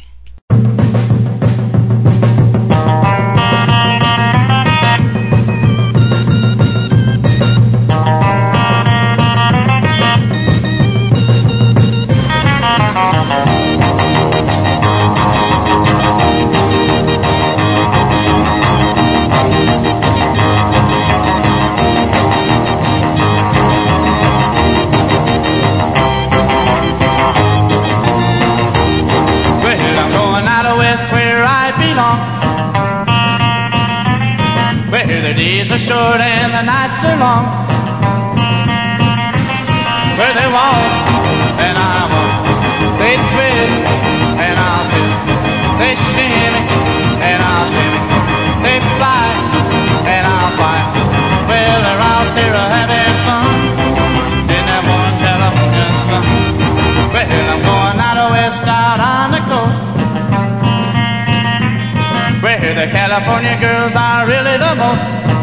Girls are really the most.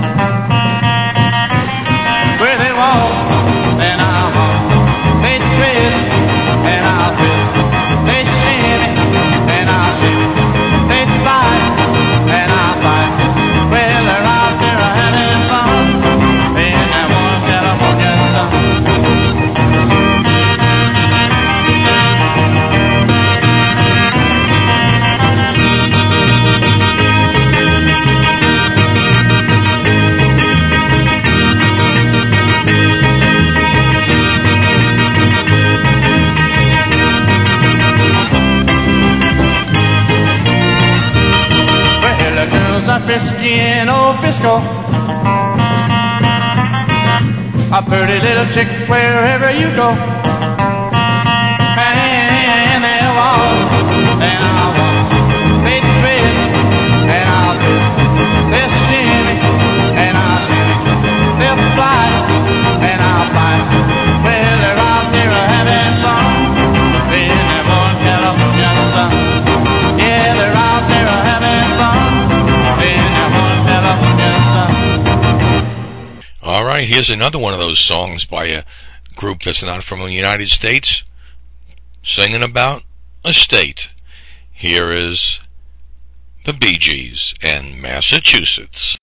Frisco. A pretty little chick wherever you go. And they'll walk, and walk. Here's another one of those songs by a group that's not from the United States, singing about a state. Here is the Bee Gees and Massachusetts.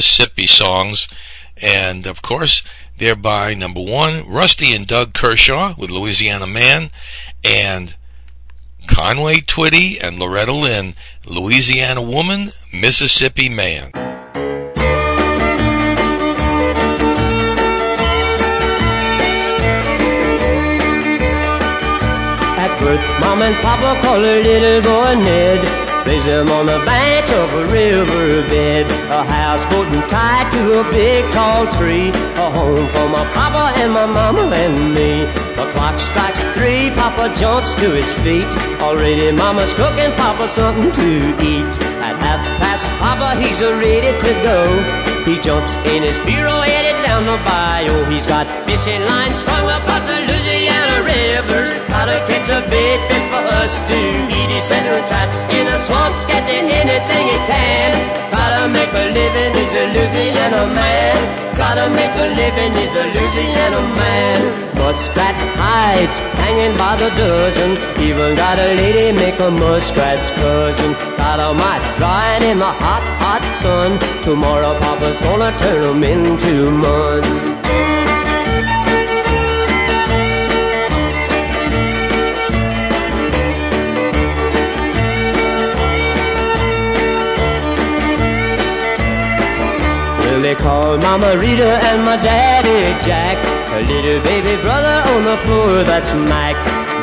Mississippi songs, and of course, they're by number one, Rusty and Doug Kershaw with Louisiana Man, and Conway Twitty and Loretta Lynn, Louisiana Woman, Mississippi Man. At birth, Mom and Papa call a little boy Ned. Raise him on the banks of a riverbed. A houseboat and tied to a big tall tree. A home for my papa and my mama and me. The clock strikes three, Papa jumps to his feet. Already Mama's cooking Papa something to eat. At half past, Papa, he's ready to go. He jumps in his pirogue, headed down the bayou. He's got fishing lines strung across the Louisiana rivers. How to catch a big fish for us to eat. He's setting traps in the swamps, catching anything he can. To make a living, he's a Louisiana man. To make a living, he's a Louisiana man. Muskrat hides hanging by the dozen. Even got a lady make a muskrat's cousin. Out drying in the hot, hot sun. Tomorrow Papa's gonna turn 'em into mud. They called Mama Rita and my daddy Jack. A little baby brother on the floor, that's Mac.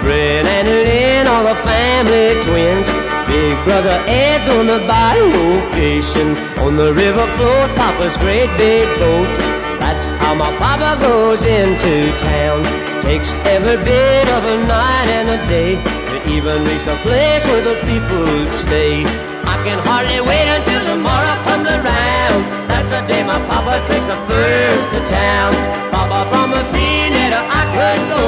Brett and Lynn, all the family twins. Big brother Ed's on the bayou fishing. On the river float, Papa's great big boat. That's how my papa goes into town. Takes every bit of a night and a day to even reach a place where the people stay. I can hardly wait until tomorrow comes around. That's the day my papa takes a first to town. Papa promised me that I could go.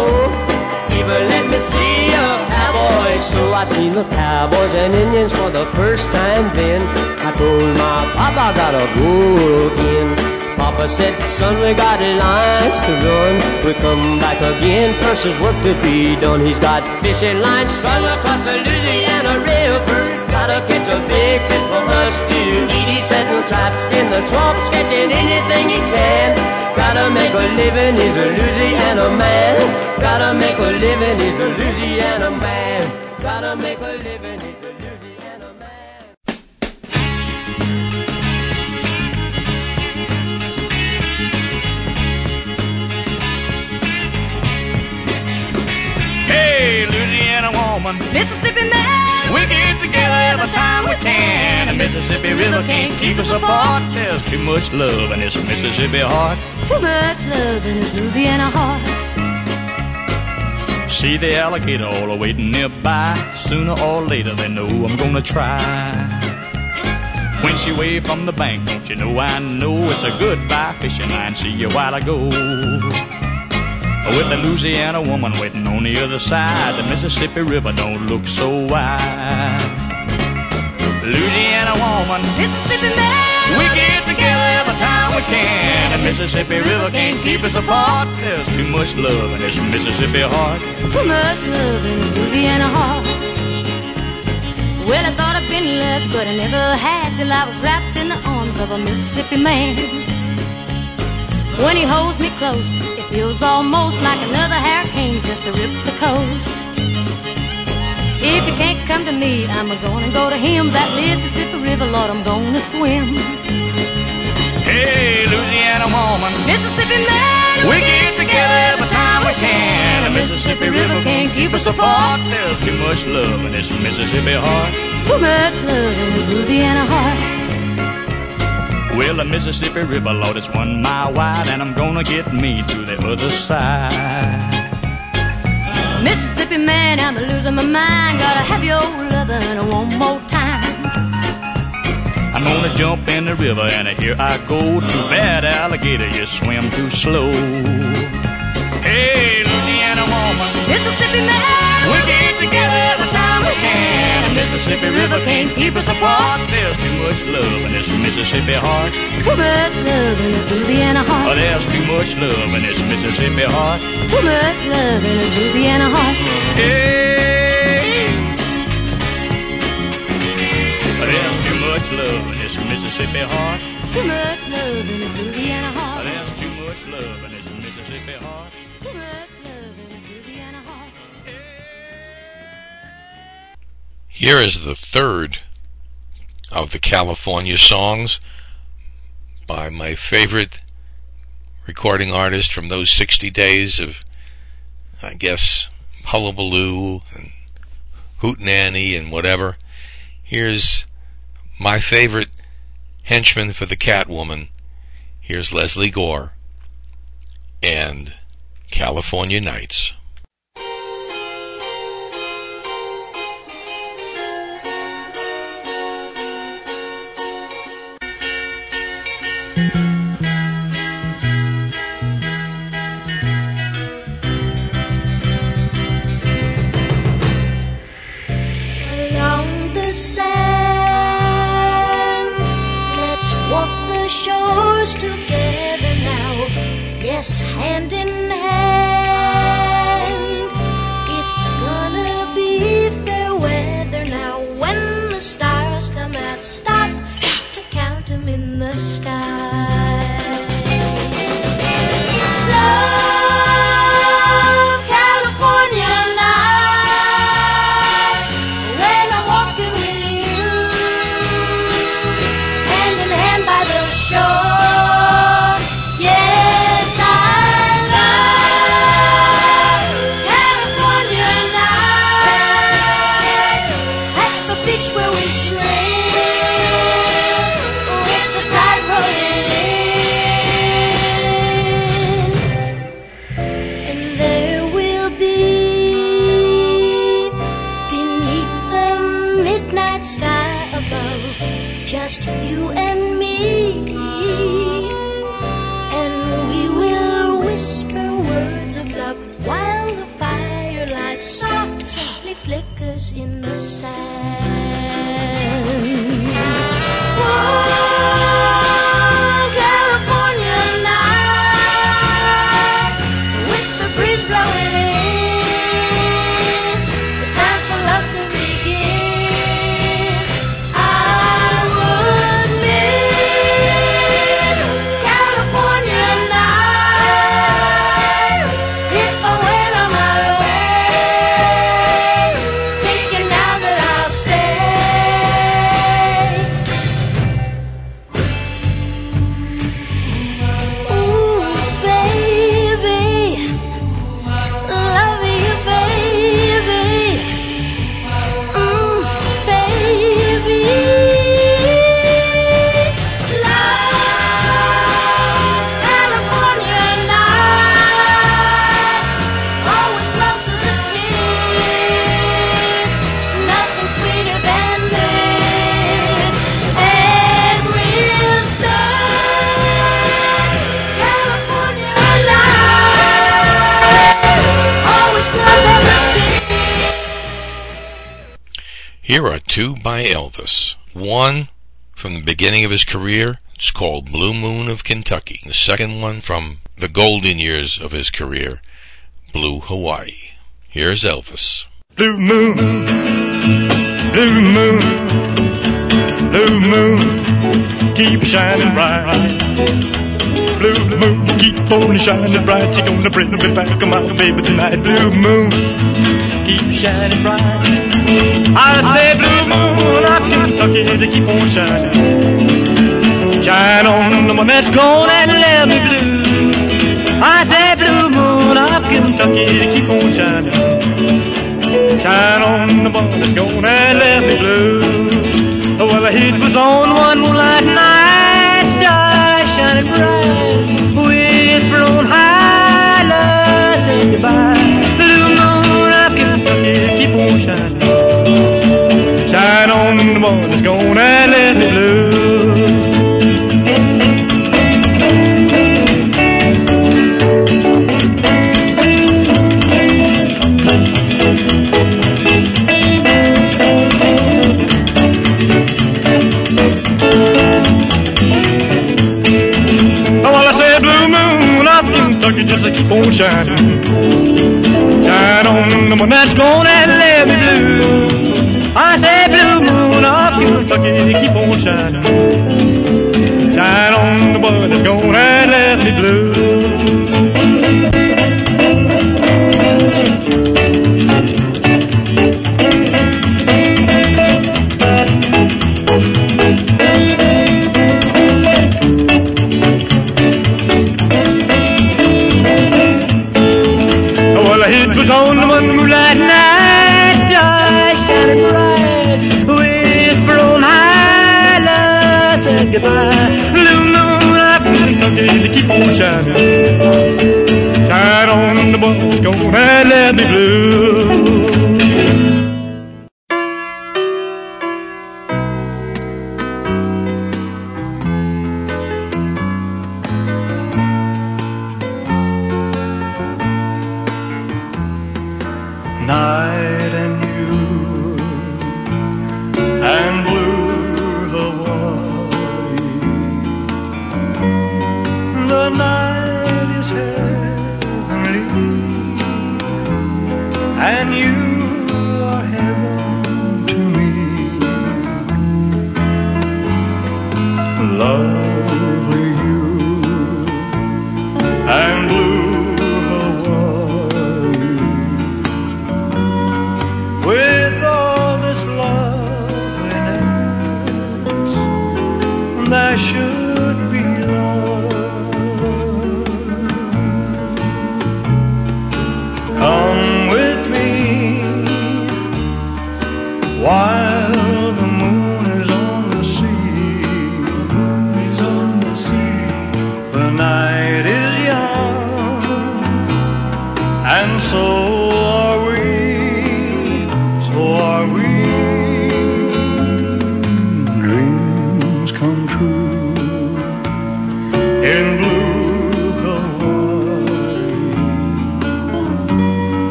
Even let me see a cowboy show. I seen the cowboys and Indians for the first time then. I told my papa I gotta go again. Papa said, son, we got lines to run. We come back again, first there's work to be done. He's got fishing lines strung across the Louisiana River. He's gotta catch a big fish for us to eat. He's setting traps in the swamps, catching anything he can. Gotta make a living, he's a Louisiana man. Gotta make a living, he's a Louisiana man. Gotta make a living, he's a Louisiana man. Hey, Louisiana woman. Mississippi man. We get together every time we can. The Mississippi River can't keep us apart. There's too much love in this Mississippi heart. Too much love in his Louisiana heart. See the alligator all waiting nearby. Sooner or later they know I'm gonna try. When she waved from the bank, don't you know I know it's a goodbye fishing line. See you while I go. With a Louisiana woman waiting on the other side, the Mississippi River don't look so wide. Louisiana woman, Mississippi man. we get together every time we can. The Mississippi River can't keep us apart. There's too much love in this Mississippi heart. Too much love in Louisiana heart. Well, I thought I'd been left, but I never had till I was wrapped in the arms of a Mississippi man. When he holds me close, feels almost like another hurricane just to rip the coast. If you can't come to me, I'm gonna go to him. That Mississippi River, Lord, I'm gonna swim. Hey, Louisiana woman, Mississippi man, we get together every time we can. The Mississippi River can't keep us apart. There's too much love in this Mississippi heart. Too much love in his Louisiana heart. Well, the Mississippi River, Lord, it's one mile wide, and I'm gonna get me to the other side. Mississippi man, I'm losing my mind. Gotta have your lovin' one more time. I'm gonna jump in the river, and here I go. Too bad, alligator, you swim too slow. Hey, Louisiana woman, Mississippi man, we get together Mississippi River can't keep us apart. There's too much love in this Mississippi heart. too much love in his Louisiana Oh, heart. there's too much love in this Mississippi heart. Too much love in his Louisiana heart. Hey, there's too much love in this Mississippi heart. Too much love in his Louisiana heart. There's too much love in this Mississippi heart. Here is the third of the California songs by my favorite recording artist from those 60 days of, I guess, Hullabaloo and Hootenanny and whatever. Here's my favorite henchman for the Catwoman. Here's Lesley Gore and California Nights. Yes, hand two by Elvis. One from the beginning of his career. It's called Blue Moon of Kentucky. The second one from the golden years of his career, Blue Hawaii. Here's Elvis. Blue moon, blue moon, blue moon, keep shining bright. Blue moon, keep on shining bright. You're gonna bring me back, my baby tonight. Blue moon, keep shining bright. I say blue moon of Kentucky to keep on shining. Shine on the that's gone and let me blue. I say blue moon of Kentucky to keep on shining. Shine on the that's gone and left me blue. Well, the heat was on one moonlight night, stars shining bright. Whisper on high, love say goodbye. Oh, I said blue moon of Kentucky just to keep on shining. Shine on the one that's gonna Kentucky keep on shining. Shine on the one that's gonna let me blue.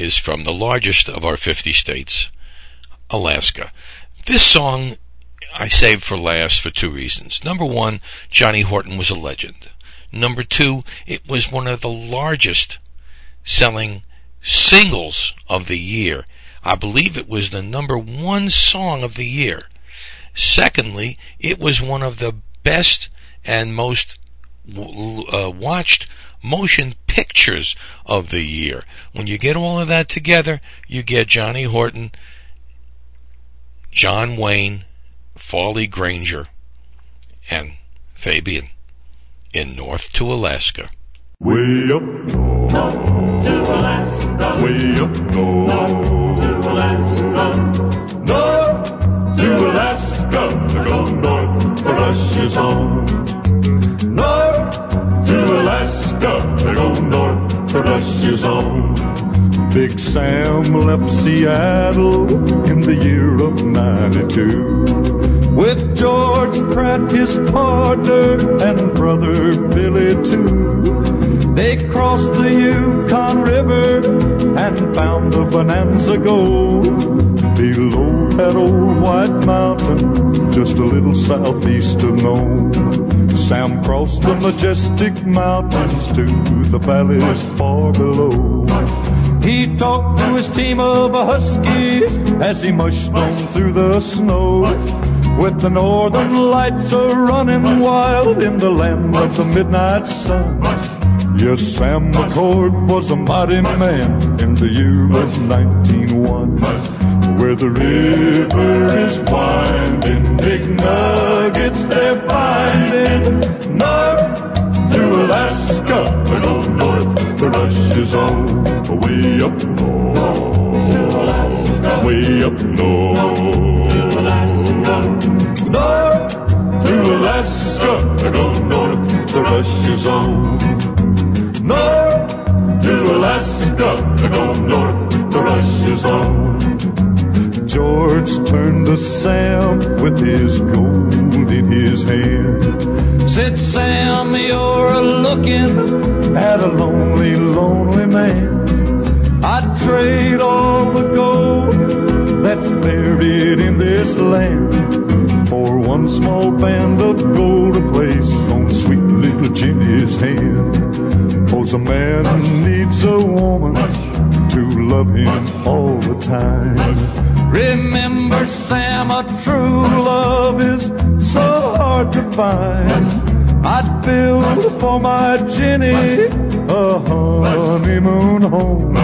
Is from the largest of our 50 states, Alaska. This song I saved for last for two reasons. Number one, Johnny Horton was a legend. Number two, it was one of the largest selling singles of the year. I believe it was the number one song of the year. Secondly, it was one of the best and most uh, watched motion pictures of the year. When you get all of that together, you get Johnny Horton, John Wayne, Farley Granger, and Fabian in North to Alaska. Way up north to Alaska. Way up north to Alaska. North to Alaska. Go north for Russia's home. North Alaska. Go north for Russia's home. Big Sam left Seattle in the year of 92 with George Pratt, his partner, and brother Billy too. They crossed the Yukon River and found the Bonanza Gold below that old white mountain, just a little southeast of Nome. Sam crossed the majestic mountains to the valleys far below. He talked to his team of huskies as he mushed on through the snow. With the northern lights a running wild in the land of the midnight sun. Yes, Sam McCord was a mighty man in the year of 1901. Where the river is winding, big nuggets they're finding. North to Alaska, we go north to is on. Way up north to Alaska, way up north. North to Alaska, we go north to is on. North to Alaska, we go north the to Russia's own. George turned to Sam with his gold in his hand. Said, Sam, you're looking at a lonely, lonely man. I'd trade all the gold that's buried in this land for one small band of gold to place on sweet little Jenny's hand. Cause a man needs a woman to love him all the time. Remember, Sam, a true love is so hard to find. I'd build for my Jenny a honeymoon home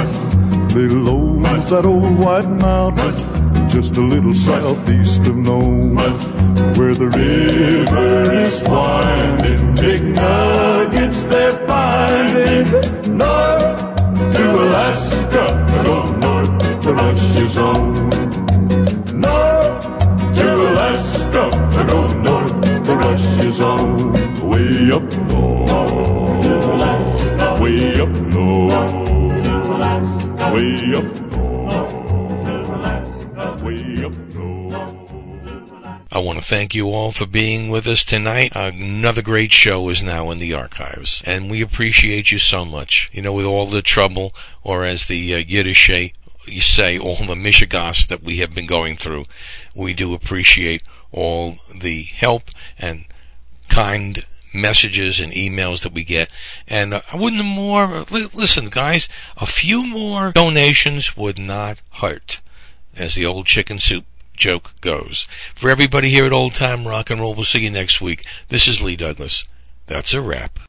below that old white mountain, just a little southeast of Nome, where the river is winding, big nuggets they're finding. North to Alaska, go north to Russia's own. North Go north own. Way up north way up north way up north way up I want to thank you all for being with us tonight. Another great show is now in the archives, and we appreciate you so much. You know, with all the trouble, or as the uh, Yiddish say, all the mishigas that we have been going through, we do appreciate all the help and kind messages and emails that we get. And uh, I wouldn't more, listen guys, a few more donations would not hurt. as the old chicken soup joke goes. For everybody here at Old Time Rock and Roll, we'll see you next week. This is Lee Douglas. That's a wrap.